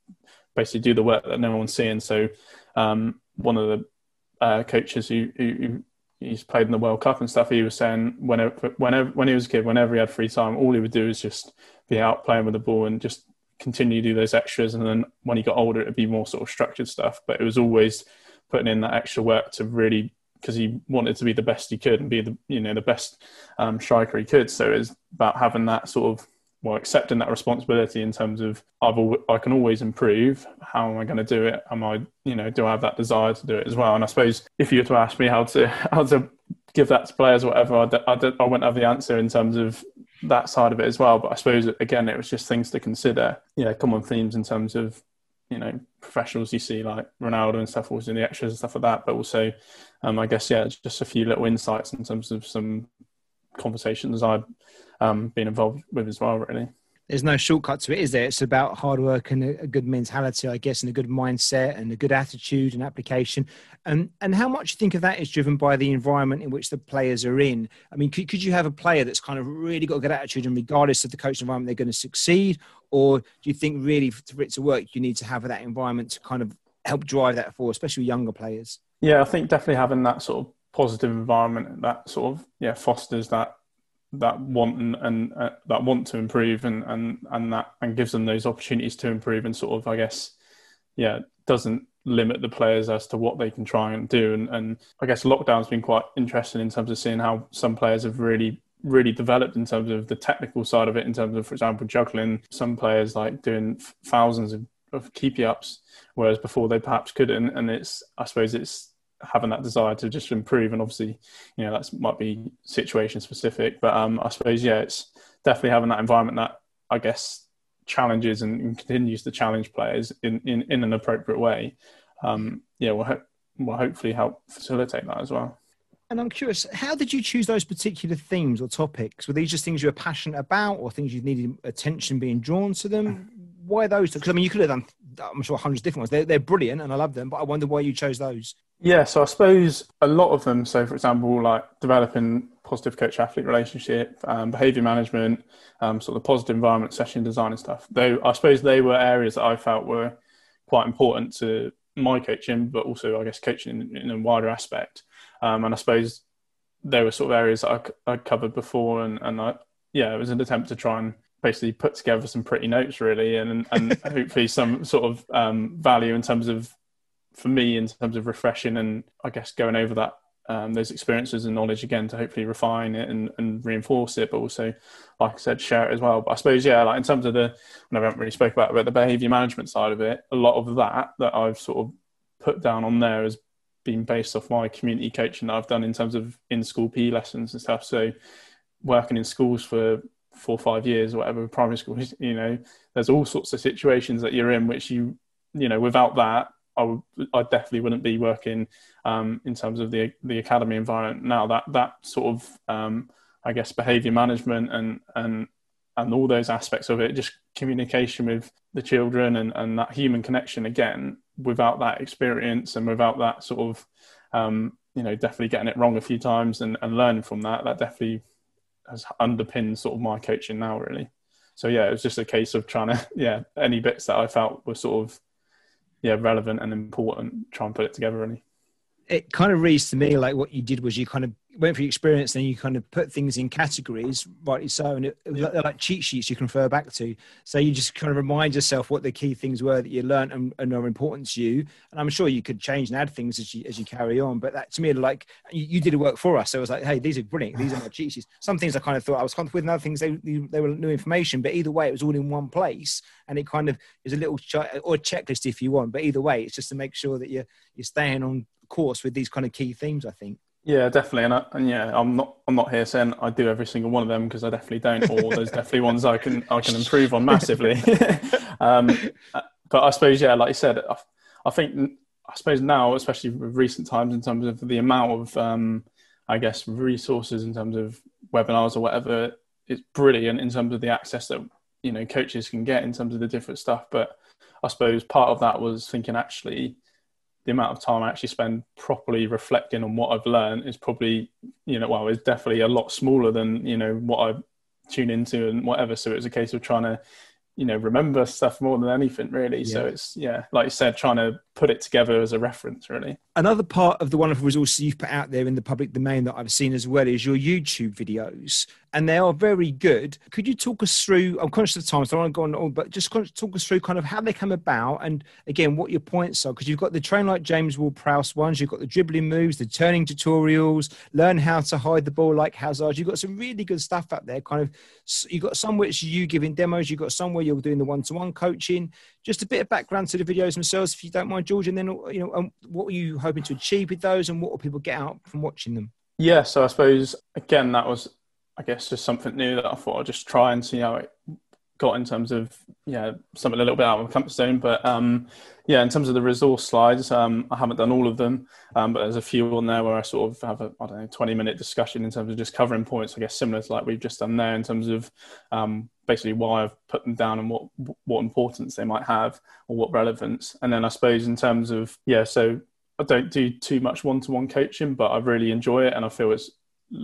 basically do the work that no one's seeing. So um, one of the uh, coaches who, who, he's played in the World Cup and stuff, he was saying whenever, whenever when he was a kid, whenever he had free time, all he would do is just be out playing with the ball and just continue to do those extras. And then when he got older, it'd be more sort of structured stuff. But it was always putting in that extra work to really because he wanted to be the best he could and be the you know the best um, striker he could. So it's about having that sort of well accepting that responsibility in terms of I've al- I can always improve. How am I going to do it? Am I you know do I have that desire to do it as well? And I suppose if you were to ask me how to [LAUGHS] how to give that to players or whatever, I, d- I, d- I wouldn't have the answer in terms of that side of it as well. But I suppose again, it was just things to consider. Yeah, common themes in terms of you know professionals you see like Ronaldo and stuff always in the extras and stuff like that, but also um, I guess yeah, just a few little insights in terms of some conversations I've um, been involved with as well. Really, there's no shortcut to it, is there? It's about hard work and a, good mentality, I guess, and a good mindset and a good attitude and application. And and how much you think of that is driven by the environment in which the players are in? I mean, could, could you have a player that's kind of really got a good attitude, and regardless of the coaching environment, they're going to succeed? Or do you think really for it to work, you need to have that environment to kind of help drive that forward, especially younger players? Yeah, I think definitely having that sort of positive environment that sort of yeah fosters that that want and, and uh, that want to improve and, and and that and gives them those opportunities to improve and sort of I guess yeah doesn't limit the players as to what they can try and do. And, and I guess lockdown's been quite interesting in terms of seeing how some players have really really developed in terms of the technical side of it in terms of for example juggling some players like doing thousands of, of keepy ups whereas before they perhaps couldn't and it's i suppose it's having that desire to just improve and obviously you know that might be situation specific but um i suppose yeah it's definitely having that environment that i guess challenges and, and continues to challenge players in, in, in an appropriate way, um, yeah, will, ho- will hopefully help facilitate that as well. And I'm curious, how did you choose those particular themes or topics? Were these just things you were passionate about, or things you needed attention being drawn to them? Why those? Because I mean, you could have done, I'm sure, hundreds of different ones. They're, they're brilliant, and I love them. But I wonder why you chose those. Yeah, so I suppose a lot of them. So, for example, like developing positive coach athlete relationship, um, behavior management, um, sort of positive environment, session design, and stuff. Though I suppose they were areas that I felt were quite important to my coaching, but also I guess coaching in, in a wider aspect. Um, and I suppose there were sort of areas that I, covered before, and, and I, yeah, it was an attempt to try and basically put together some pretty notes really and and [LAUGHS] hopefully some sort of um, value in terms of for me in terms of refreshing and I guess going over that um, those experiences and knowledge again to hopefully refine it and, and reinforce it, but also, like I said, share it as well. But I suppose, yeah, like in terms of the, I haven't really spoke about, but the behaviour management side of it, a lot of that that I've sort of put down on there has been based off my community coaching that I've done in terms of in school PE lessons and stuff. So working in schools for four or five years or whatever, primary school, you know, there's all sorts of situations that you're in which you, you know, without that, I, would, I definitely wouldn't be working um, in terms of the the academy environment now. That that sort of um, I guess behaviour management and and and all those aspects of it, just communication with the children and, and that human connection again. Without that experience and without that sort of um, you know definitely getting it wrong a few times and, and learning from that, that definitely has underpinned sort of my coaching now really. So yeah, it was just a case of trying to [LAUGHS] yeah any bits that I felt were sort of yeah relevant and important try and put it together really it kind of reads to me like what you did was you kind of went for your experience and you kind of put things in categories rightly so and it, was like, like, cheat sheets you can refer back to. So you just kind of remind yourself what the key things were that you learned and, and are important to you. And i'm sure you could change and add things as you as you carry on but that to me like you, you did work for us. So it was like hey these are brilliant. These are my cheat sheets. Some things i kind of thought i was comfortable with and other things they, they were new information but either way it was all in one place and it kind of is a little ch- or checklist if you want but either way it's just to make sure that you're you're staying on course with these kind of key themes. I think. Yeah, definitely, and, I, and yeah, I'm not I'm not here saying I do every single one of them because I definitely don't. Or there's definitely ones I can I can improve on massively. [LAUGHS] um, but I suppose yeah, like you said, I, I, think I suppose now, especially with recent times, in terms of the amount of um, I guess resources in terms of webinars or whatever, it's brilliant in terms of the access that you know coaches can get in terms of the different stuff. But I suppose part of that was thinking actually the amount of time I actually spend properly reflecting on what I've learned is probably, you know, well, it's definitely a lot smaller than, you know, what I tune into and whatever. So it was a case of trying to, you know, remember stuff more than anything really. Yeah. So it's, yeah, like you said, trying to put it together as a reference really. Another part of the wonderful resources you've put out there in the public domain that I've seen as well is your YouTube videos and they are very good. Could you talk us through? I'm conscious of time, so I don't want to go on all, but just talk us through kind of how they come about and again what your points are. Because you've got the train like James Ward Prowse ones, you've got the dribbling moves, the turning tutorials, learn how to hide the ball like Hazard. You've got some really good stuff up there. Kind of, you've got some which you giving demos, you've got some where you're doing the one-to-one coaching. Just a bit of background to the videos themselves, if you don't mind, George, and then you know, um, what were you hoping to achieve with those, and what will people get out from watching them? Yeah, so I suppose again that was I guess just something new that I thought I'd just try and see how it got in terms of yeah something a little bit out of my comfort zone. But um, yeah, in terms of the resource slides, um, I haven't done all of them, um, but there's a few on there where I sort of have a I don't know 20 minute discussion in terms of just covering points. I guess similar to like we've just done there in terms of um, basically why I've put them down and what what importance they might have or what relevance. And then I suppose in terms of yeah, so I don't do too much one to one coaching, but I really enjoy it and I feel it's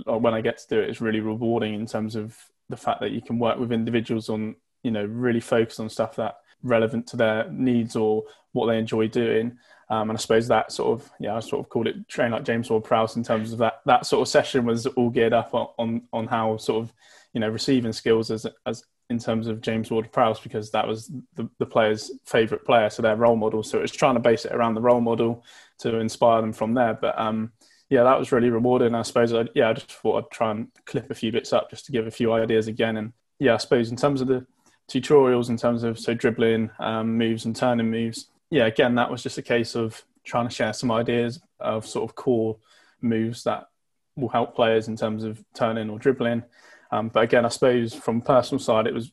when I get to do it, it's really rewarding in terms of the fact that you can work with individuals on, you know, really focus on stuff that relevant to their needs or what they enjoy doing. Um, and I suppose that sort of, yeah, I sort of called it train like James Ward-Prowse in terms of that, that sort of session was all geared up on, on, on how sort of, you know, receiving skills as, as in terms of James Ward-Prowse because that was the, the player's favourite player, so their role model. So it was trying to base it around the role model to inspire them from there. But um, yeah, that was really rewarding. I suppose, I, yeah, I just thought I'd try and clip a few bits up just to give a few ideas again. And yeah, I suppose in terms of the tutorials, in terms of so dribbling um, moves and turning moves, yeah, again, that was just a case of trying to share some ideas of sort of core moves that will help players in terms of turning or dribbling. Um, but again, I suppose from personal side, it was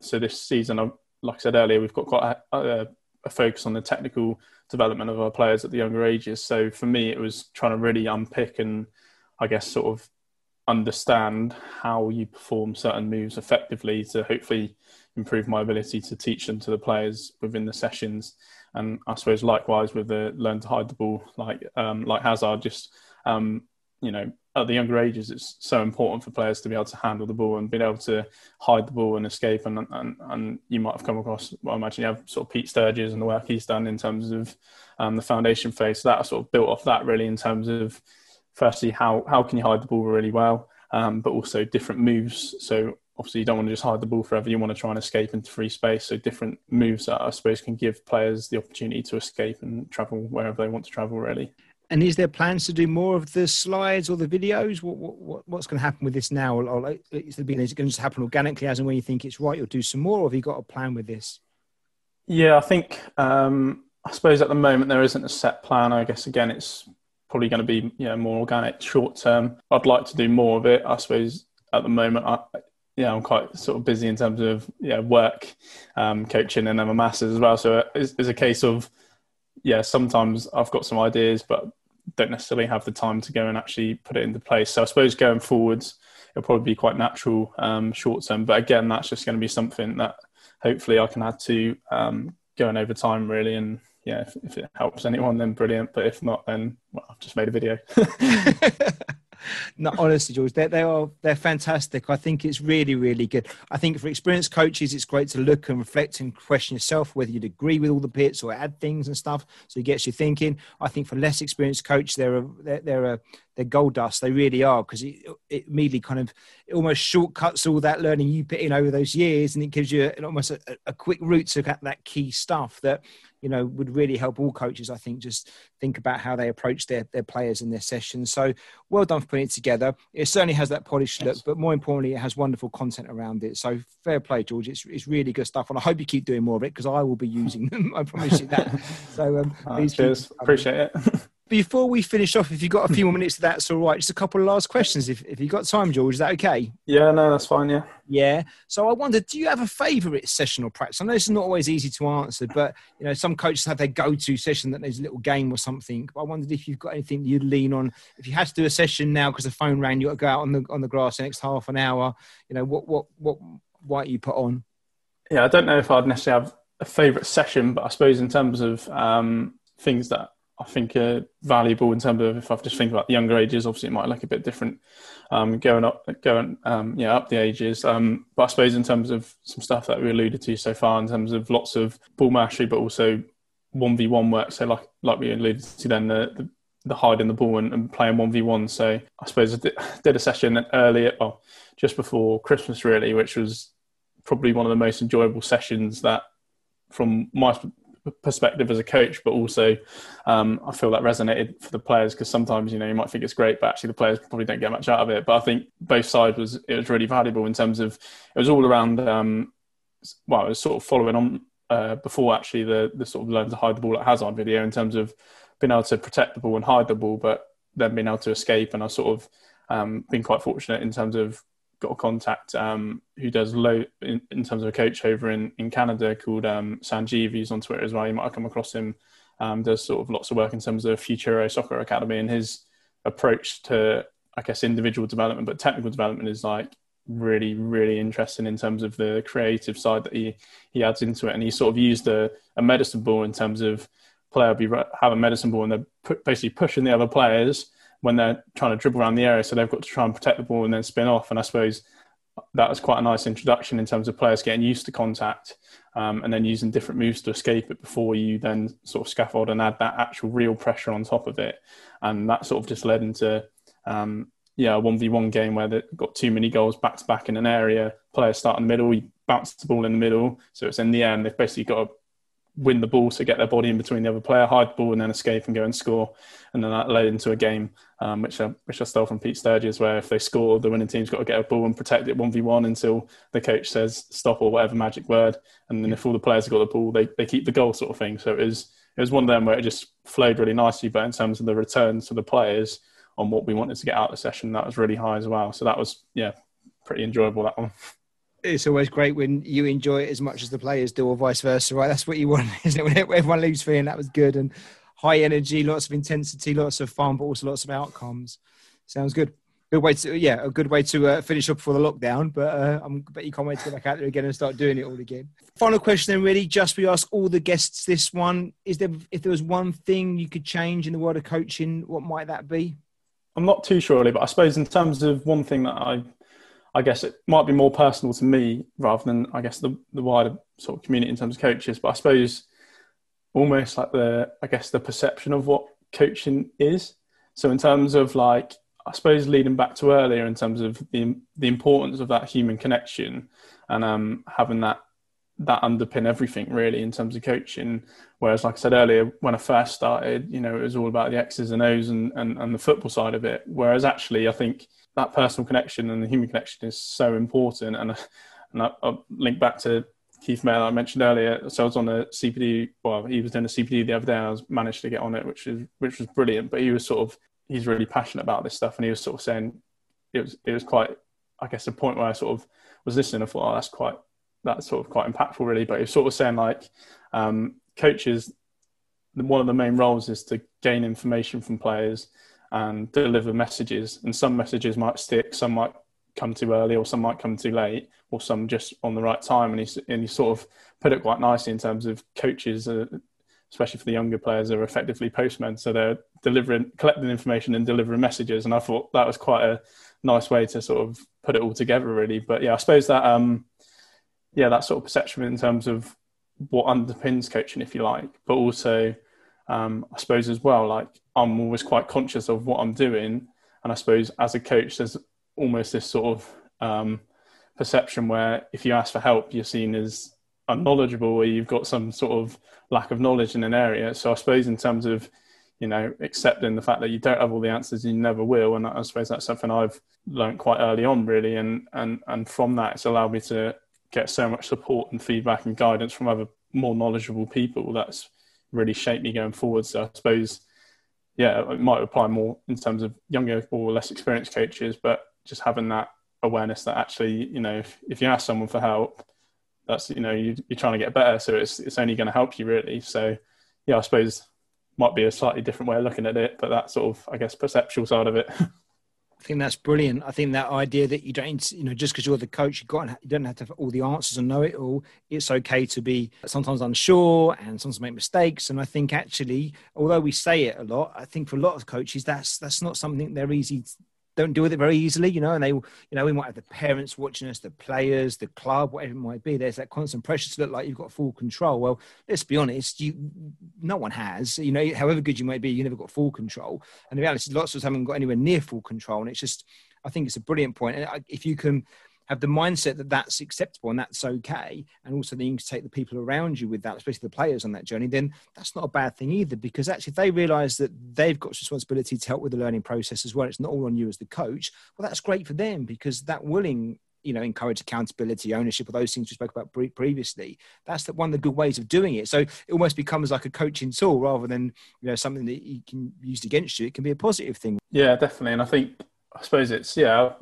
so this season, I, like I said earlier, we've got quite a, a, a, focus on the technical development of our players at the younger ages. So for me, it was trying to really unpick and I guess sort of understand how you perform certain moves effectively to hopefully improve my ability to teach them to the players within the sessions. And I suppose likewise with the learn to hide the ball, like um, like Hazard, just um, you know at the younger ages, it's so important for players to be able to handle the ball and be able to hide the ball and escape. And and, and you might have come across, well, I imagine you have sort of Pete Sturgess and the work he's done in terms of um, the foundation phase. So that sort of built off that really in terms of firstly how how can you hide the ball really well, um, but also different moves. So obviously you don't want to just hide the ball forever. You want to try and escape into free space. So different moves that I suppose can give players the opportunity to escape and travel wherever they want to travel. Really. And is there plans to do more of the slides or the videos? What, what what's going to happen with this now? Or is it going to just happen organically as and when you think it's right? You'll do some more, or have you got a plan with this? Yeah, I think um, I suppose at the moment there isn't a set plan. I guess again it's probably going to be you know, more organic, short term. I'd like to do more of it. I suppose at the moment I, yeah, I'm quite sort of busy in terms of yeah work, um, coaching, and then my masters as well. So it's, it's, a case of yeah, sometimes I've got some ideas, but don't necessarily have the time to go and actually put it into place. So I suppose going forwards, it'll probably be quite natural um, short term. But again, that's just going to be something that hopefully I can add to um, going over time, really. And yeah, if, if it helps anyone, then brilliant. But if not, then well, I've just made a video. [LAUGHS] [LAUGHS] no, honestly, George, they they are they're fantastic. I think it's really, really good. I think for experienced coaches, it's great to look and reflect and question yourself whether you'd agree with all the bits or add things and stuff. So it gets you thinking. I think for less experienced coach, they're a they're, they're a they're gold dust. They really are because it, it immediately kind of it almost shortcuts all that learning you put in over those years, and it gives you almost a, a quick route to get that key stuff that you know would really help all coaches. I think just think about how they approach their their players in their sessions. So well done for putting it together. It certainly has that polished yes. look, but more importantly, it has wonderful content around it. So fair play, George. It's it's really good stuff, and I hope you keep doing more of it because I will be using them. I promise you that. [LAUGHS] So um, oh, cheers. Appreciate it. [LAUGHS] before we finish off, if you've got a few more minutes, that's all right. Just a couple of last questions, if, if you've got time, George. Is that okay? Yeah, no, that's fine. Yeah. Yeah. So I wondered, do you have a favourite session or practice? I know this is not always easy to answer, but you know, some coaches have their go-to session that there's a little game or something. But I wondered if you've got anything you'd lean on. If you had to do a session now because the phone rang, you got to go out on the on the grass the next half an hour. You know, what what what what you put on? Yeah, I don't know if I'd necessarily have a favourite session, but I suppose in terms of um, things that I think are valuable in terms of if I just think about the younger ages, obviously it might look a bit different um, going up, going um, yeah up the ages. Um, but I suppose in terms of some stuff that we alluded to so far, in terms of lots of ball mastery, but also one v one work. So like like we alluded to then the, the, the hiding the ball and, and playing one v one. So I suppose I did a session earlier, well just before Christmas really, which was probably one of the most enjoyable sessions that from my perspective as a coach, but also um, I feel that resonated for the players because sometimes you know you might think it's great, but actually the players probably don't get much out of it. But I think both sides was it was really valuable in terms of it was all around. Um, well, it was sort of following on uh, before actually the the sort of learn to hide the ball at Hazard video in terms of being able to protect the ball and hide the ball, but then being able to escape. And I sort of um, been quite fortunate in terms of got a contact um, who does low in, in, terms of a coach over in, in Canada called um, Sanjeev. He's on Twitter as well. You might have come across him. Um, does sort of lots of work in terms of Futuro Soccer Academy and his approach to, I guess, individual development, but technical development is like really, really interesting in terms of the creative side that he, he adds into it. And he sort of used a, a medicine ball in terms of player be have a medicine ball and they're basically pushing the other players when they're trying to dribble around the area. So they've got to try and protect the ball and then spin off. And I suppose that was quite a nice introduction in terms of players getting used to contact um, and then using different moves to escape it before you then sort of scaffold and add that actual real pressure on top of it. And that sort of just led into um, yeah, a one v one game where they got too many goals back to back in an area. Players start in the middle, you bounce the ball in the middle, so it's in the end they've basically got to win the ball to get their body in between the other player, hide the ball, and then escape and go and score. And then that led into a game um, which I which I stole from Pete Sturgess, where if they score, the winning team's got to get a ball and protect it one v one until the coach says stop or whatever magic word. And then if all the players have got the ball, they, they keep the goal sort of thing. So it was it was one of them where it just flowed really nicely. But in terms of the returns to the players on what we wanted to get out of the session, that was really high as well. So that was yeah, pretty enjoyable that one [LAUGHS] it's always great when you enjoy it as much as the players do, or vice versa, right? That's what you want, [LAUGHS] isn't it? When everyone leaves feeling that was good and high energy, lots of intensity, lots of fun, but also lots of outcomes. Sounds good. Good way to, yeah, a good way to uh, finish up before the lockdown. But uh, I'm bet you can't wait to get back out there again and start doing it all again. Final question, then, really, just we ask all the guests this one: Is there, if there was one thing you could change in the world of coaching, what might that be? I'm not too sure, really, but I suppose in terms of one thing that I I guess it might be more personal to me rather than I guess the the wider sort of community in terms of coaches. But I suppose almost like the I guess the perception of what coaching is. So in terms of like I suppose leading back to earlier in terms of the the importance of that human connection and um, having that that underpin everything really in terms of coaching. Whereas, like I said earlier, when I first started, you know, it was all about the X's and O's and, and, and the football side of it. Whereas actually, I think that personal connection and the human connection is so important. And and I, will link back to Keith Mail I mentioned earlier. So I was on a CPD. Well, he was doing a CPD the other day. I was managed to get on it, which is which was brilliant. But he was sort of he's really passionate about this stuff, and he was sort of saying it was it was quite I guess a point where I sort of was listening. I thought, oh, that's quite that's sort of quite impactful, really. But he was sort of saying like um, coaches, one of the main roles is to gain information from players and deliver messages. And some messages might stick, some might come too early, or some might come too late, or some just on the right time. And he, and he sort of put it quite nicely in terms of coaches, uh, especially for the younger players, are effectively postmen. So they're delivering, collecting information and delivering messages. And I thought that was quite a nice way to sort of put it all together, really. But yeah, I suppose that, um, yeah, that sort of perception in terms of what underpins coaching, if you like, but also um, I suppose as well, like I'm always quite conscious of what I'm doing, and I suppose as a coach, there's almost this sort of um, perception where if you ask for help, you're seen as unknowledgeable, or you've got some sort of lack of knowledge in an area. So I suppose in terms of you know accepting the fact that you don't have all the answers, you never will, and I suppose that's something I've learned quite early on, really, and and and from that, it's allowed me to get so much support and feedback and guidance from other more knowledgeable people. That's really shape me going forward. So I suppose, yeah, it might apply more in terms of younger or less experienced coaches, but just having that awareness that actually, you know, if, if you ask someone for help, that's you know you, are trying to get better, so it's it's only going to help you really. So yeah, I suppose might be a slightly different way of looking at it, but that sort of I guess perceptual side of it. [LAUGHS] I think that's brilliant. I think that idea that you don't, you know, just because you're the coach, you got you don't have to have all the answers and know it all. It's okay to be sometimes unsure and sometimes make mistakes. And I think actually, although we say it a lot, I think for a lot of coaches, that's that's not something they're easy don't deal with it very easily, you know, and they, you know, we might have the parents watching us, the players, the club, whatever it might be. There's that constant pressure to look like you've got full control. Well, let's be honest, you, no one has, you know, however good you might be, you never got full control. And the reality is lots of us haven't got anywhere near full control. And it's just, I think it's a brilliant point. And if you can, have the mindset that that's acceptable and that's okay, and also then you can take the people around you with that, especially the players on that journey, then that's not a bad thing either. Because actually, if they realise that they've got responsibility to help with the learning process as well, it's not all on you as the coach. Well, that's great for them because that willing you know encourage accountability ownership of those things we spoke about pre- previously that's one of the good ways of doing it so it almost becomes like a coaching tool rather than you know something that you can use against you it can be a positive thing yeah definitely and i think i suppose it's yeah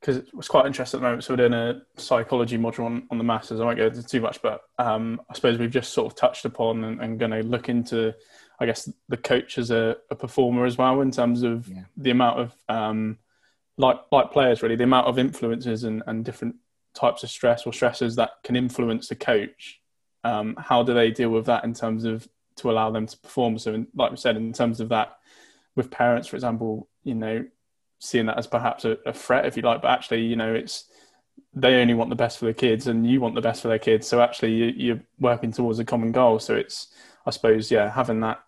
because it was quite interesting at the moment. So we're doing a psychology module on, on the masters. I won't go into too much, but um, I suppose we've just sort of touched upon and, and going to look into, I guess, the coach as a, a performer as well in terms of yeah. the amount of um, like like players really, the amount of influences and, and different types of stress or stresses that can influence the coach. Um, how do they deal with that in terms of to allow them to perform? So, in, like we said, in terms of that, with parents, for example, you know, seeing that as perhaps a, a, threat, if you like. But actually, you know, it's they only want the best for their kids and you want the best for their kids. So actually you're working towards a common goal. So it's, I suppose, yeah, having that,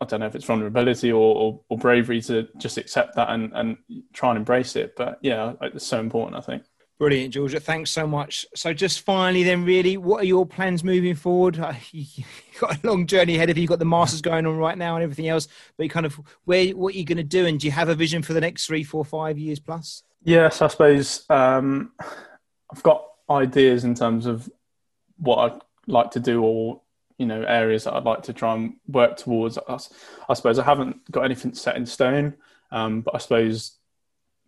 I don't know if it's vulnerability or, or, or bravery to just accept that and, and try and embrace it. But yeah, it's so important, I think. Brilliant, Georgia. Thanks so much. So, just finally, then, really, what are your plans moving forward? [LAUGHS] You've got a long journey ahead of you. You've got the Masters going on right now and everything else. But, kind of, where, what are you going to do? And do you have a vision for the next three, four, five years plus? Yes, I suppose um, I've got ideas in terms of what I'd like to do or you know areas that I'd like to try and work towards. I, I suppose I haven't got anything set in stone, um, but I suppose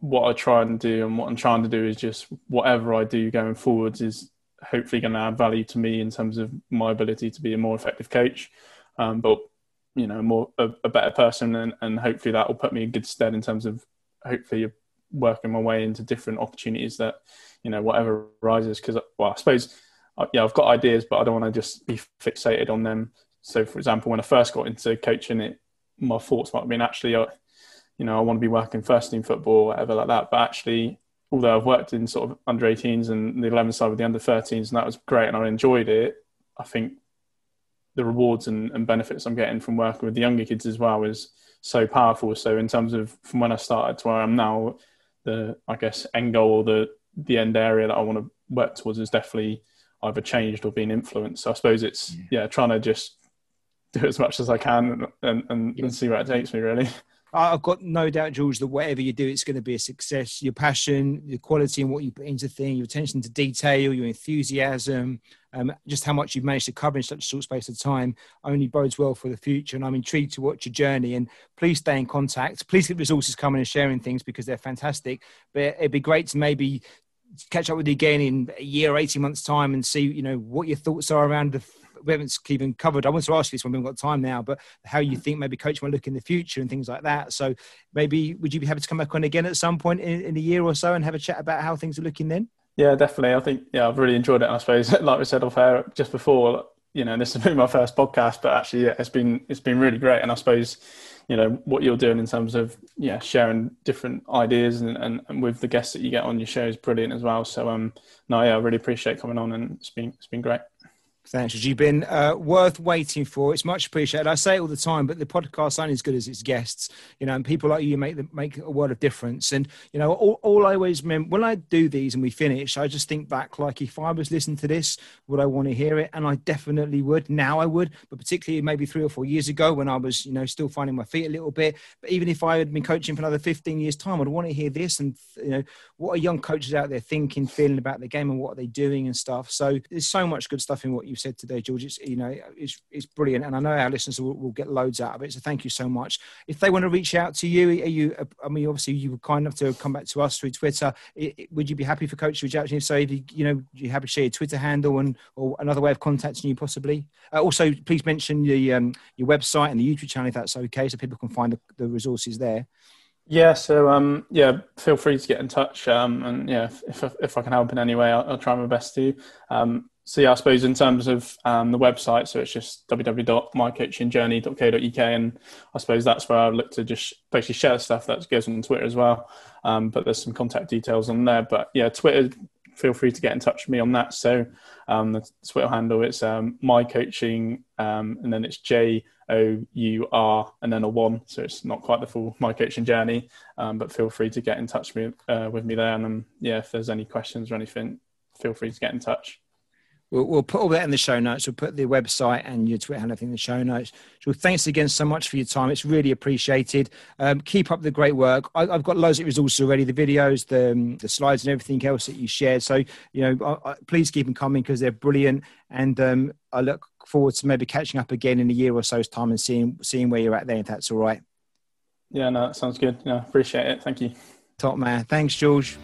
what I try and do and what I'm trying to do is just whatever I do going forwards is hopefully going to add value to me in terms of my ability to be a more effective coach, um, but you know, more a, a better person, and, and hopefully that will put me in good stead in terms of hopefully working my way into different opportunities that you know whatever arises. Because well, I suppose uh, yeah, I've got ideas, but I don't want to just be fixated on them. So, for example, when I first got into coaching, it my thoughts might have been actually. You know, I want to be working first team football, whatever like that. But actually, although I've worked in sort of under 18s and the 11 side with the under 13s, and that was great, and I enjoyed it. I think the rewards and, and, benefits I'm getting from working with the younger kids as well is so powerful. So in terms of from when I started to where I am now, the I guess end goal or the the end area that I want to work towards is definitely either changed or been influenced. So I suppose it's yeah, yeah trying to just do as much as I can and, and, and see where it takes me really. I've got no doubt, George, that whatever you do, it's going to be a success. Your passion, your quality, and what you put into things, your attention to detail, your enthusiasm, um, just how much you've managed to cover in such a short space of time only bodes well for the future. And I'm intrigued to watch your journey. And please stay in contact. Please keep resources coming and sharing things because they're fantastic. But it'd be great to maybe catch up with you again in a year, 18 months' time and see, you know, what your thoughts are around the we haven't even covered. I want to ask you this when we haven't got time now, but how you think maybe coach might look in the future and things like that. So maybe would you be happy to come back on again at some point in, in a year or so and have a chat about how things are looking then? Yeah, definitely. I think yeah, I've really enjoyed it. I suppose, [LAUGHS] like we said off air just before, you know, this has been my first podcast, but actually, yeah, it's been it's been really great. And I suppose, you know, what you're doing in terms of yeah, sharing different ideas and, and, and with the guests that you get on your show is brilliant as well. So um, no, yeah, I really appreciate coming on, and it's been it's been great. Thanks, You've been uh, worth waiting for. It's much appreciated. I say it all the time, but the podcast only as good as its guests. You know, and people like you make the, make a world of difference. And you know, all, all I always remember when I do these and we finish, I just think back like if I was listening to this, would I want to hear it? And I definitely would. Now I would, but particularly maybe three or four years ago when I was, you know, still finding my feet a little bit. But even if I had been coaching for another 15 years' time, I'd want to hear this and you know what are young coaches out there thinking, feeling about the game and what are they doing and stuff. So there's so much good stuff in what you said today, George. It's you know it's it's brilliant, and I know our listeners will, will get loads out of it. So thank you so much. If they want to reach out to you, are you? I mean, obviously you were kind enough to come back to us through Twitter. It, it, would you be happy for Coach to reach out to you? So if you you know you happy to share your Twitter handle and or another way of contacting you possibly. Uh, also, please mention the um, your website and the YouTube channel if that's okay, so people can find the, the resources there. Yeah, so um, yeah, feel free to get in touch, um, and yeah, if, if, if I can help in any way, I'll, I'll try my best to. Um, so yeah, I suppose in terms of um, the website, so it's just www.mycoachingjourney.co.uk, and I suppose that's where I look to just basically share stuff that goes on Twitter as well. Um, but there's some contact details on there. But yeah, Twitter, feel free to get in touch with me on that. So um, the Twitter handle it's um, my coaching, um, and then it's J O U R, and then a one. So it's not quite the full my coaching journey. Um, but feel free to get in touch with me, uh, with me there. And yeah, if there's any questions or anything, feel free to get in touch. We'll, we'll, put all that in the show notes. We'll put the website and your Twitter handle in the show notes. So thanks again so much for your time. It's really appreciated. Um, keep up the great work. I, have got loads of resources already, the videos, the, um, the slides and everything else that you shared. So, you know, I, I, please keep them coming because they're brilliant. And um, I look forward to maybe catching up again in a year or so's time and seeing, seeing where you're at there, if that's all right. Yeah, no, that sounds good. Yeah, appreciate it. Thank you. Top man. Thanks, George.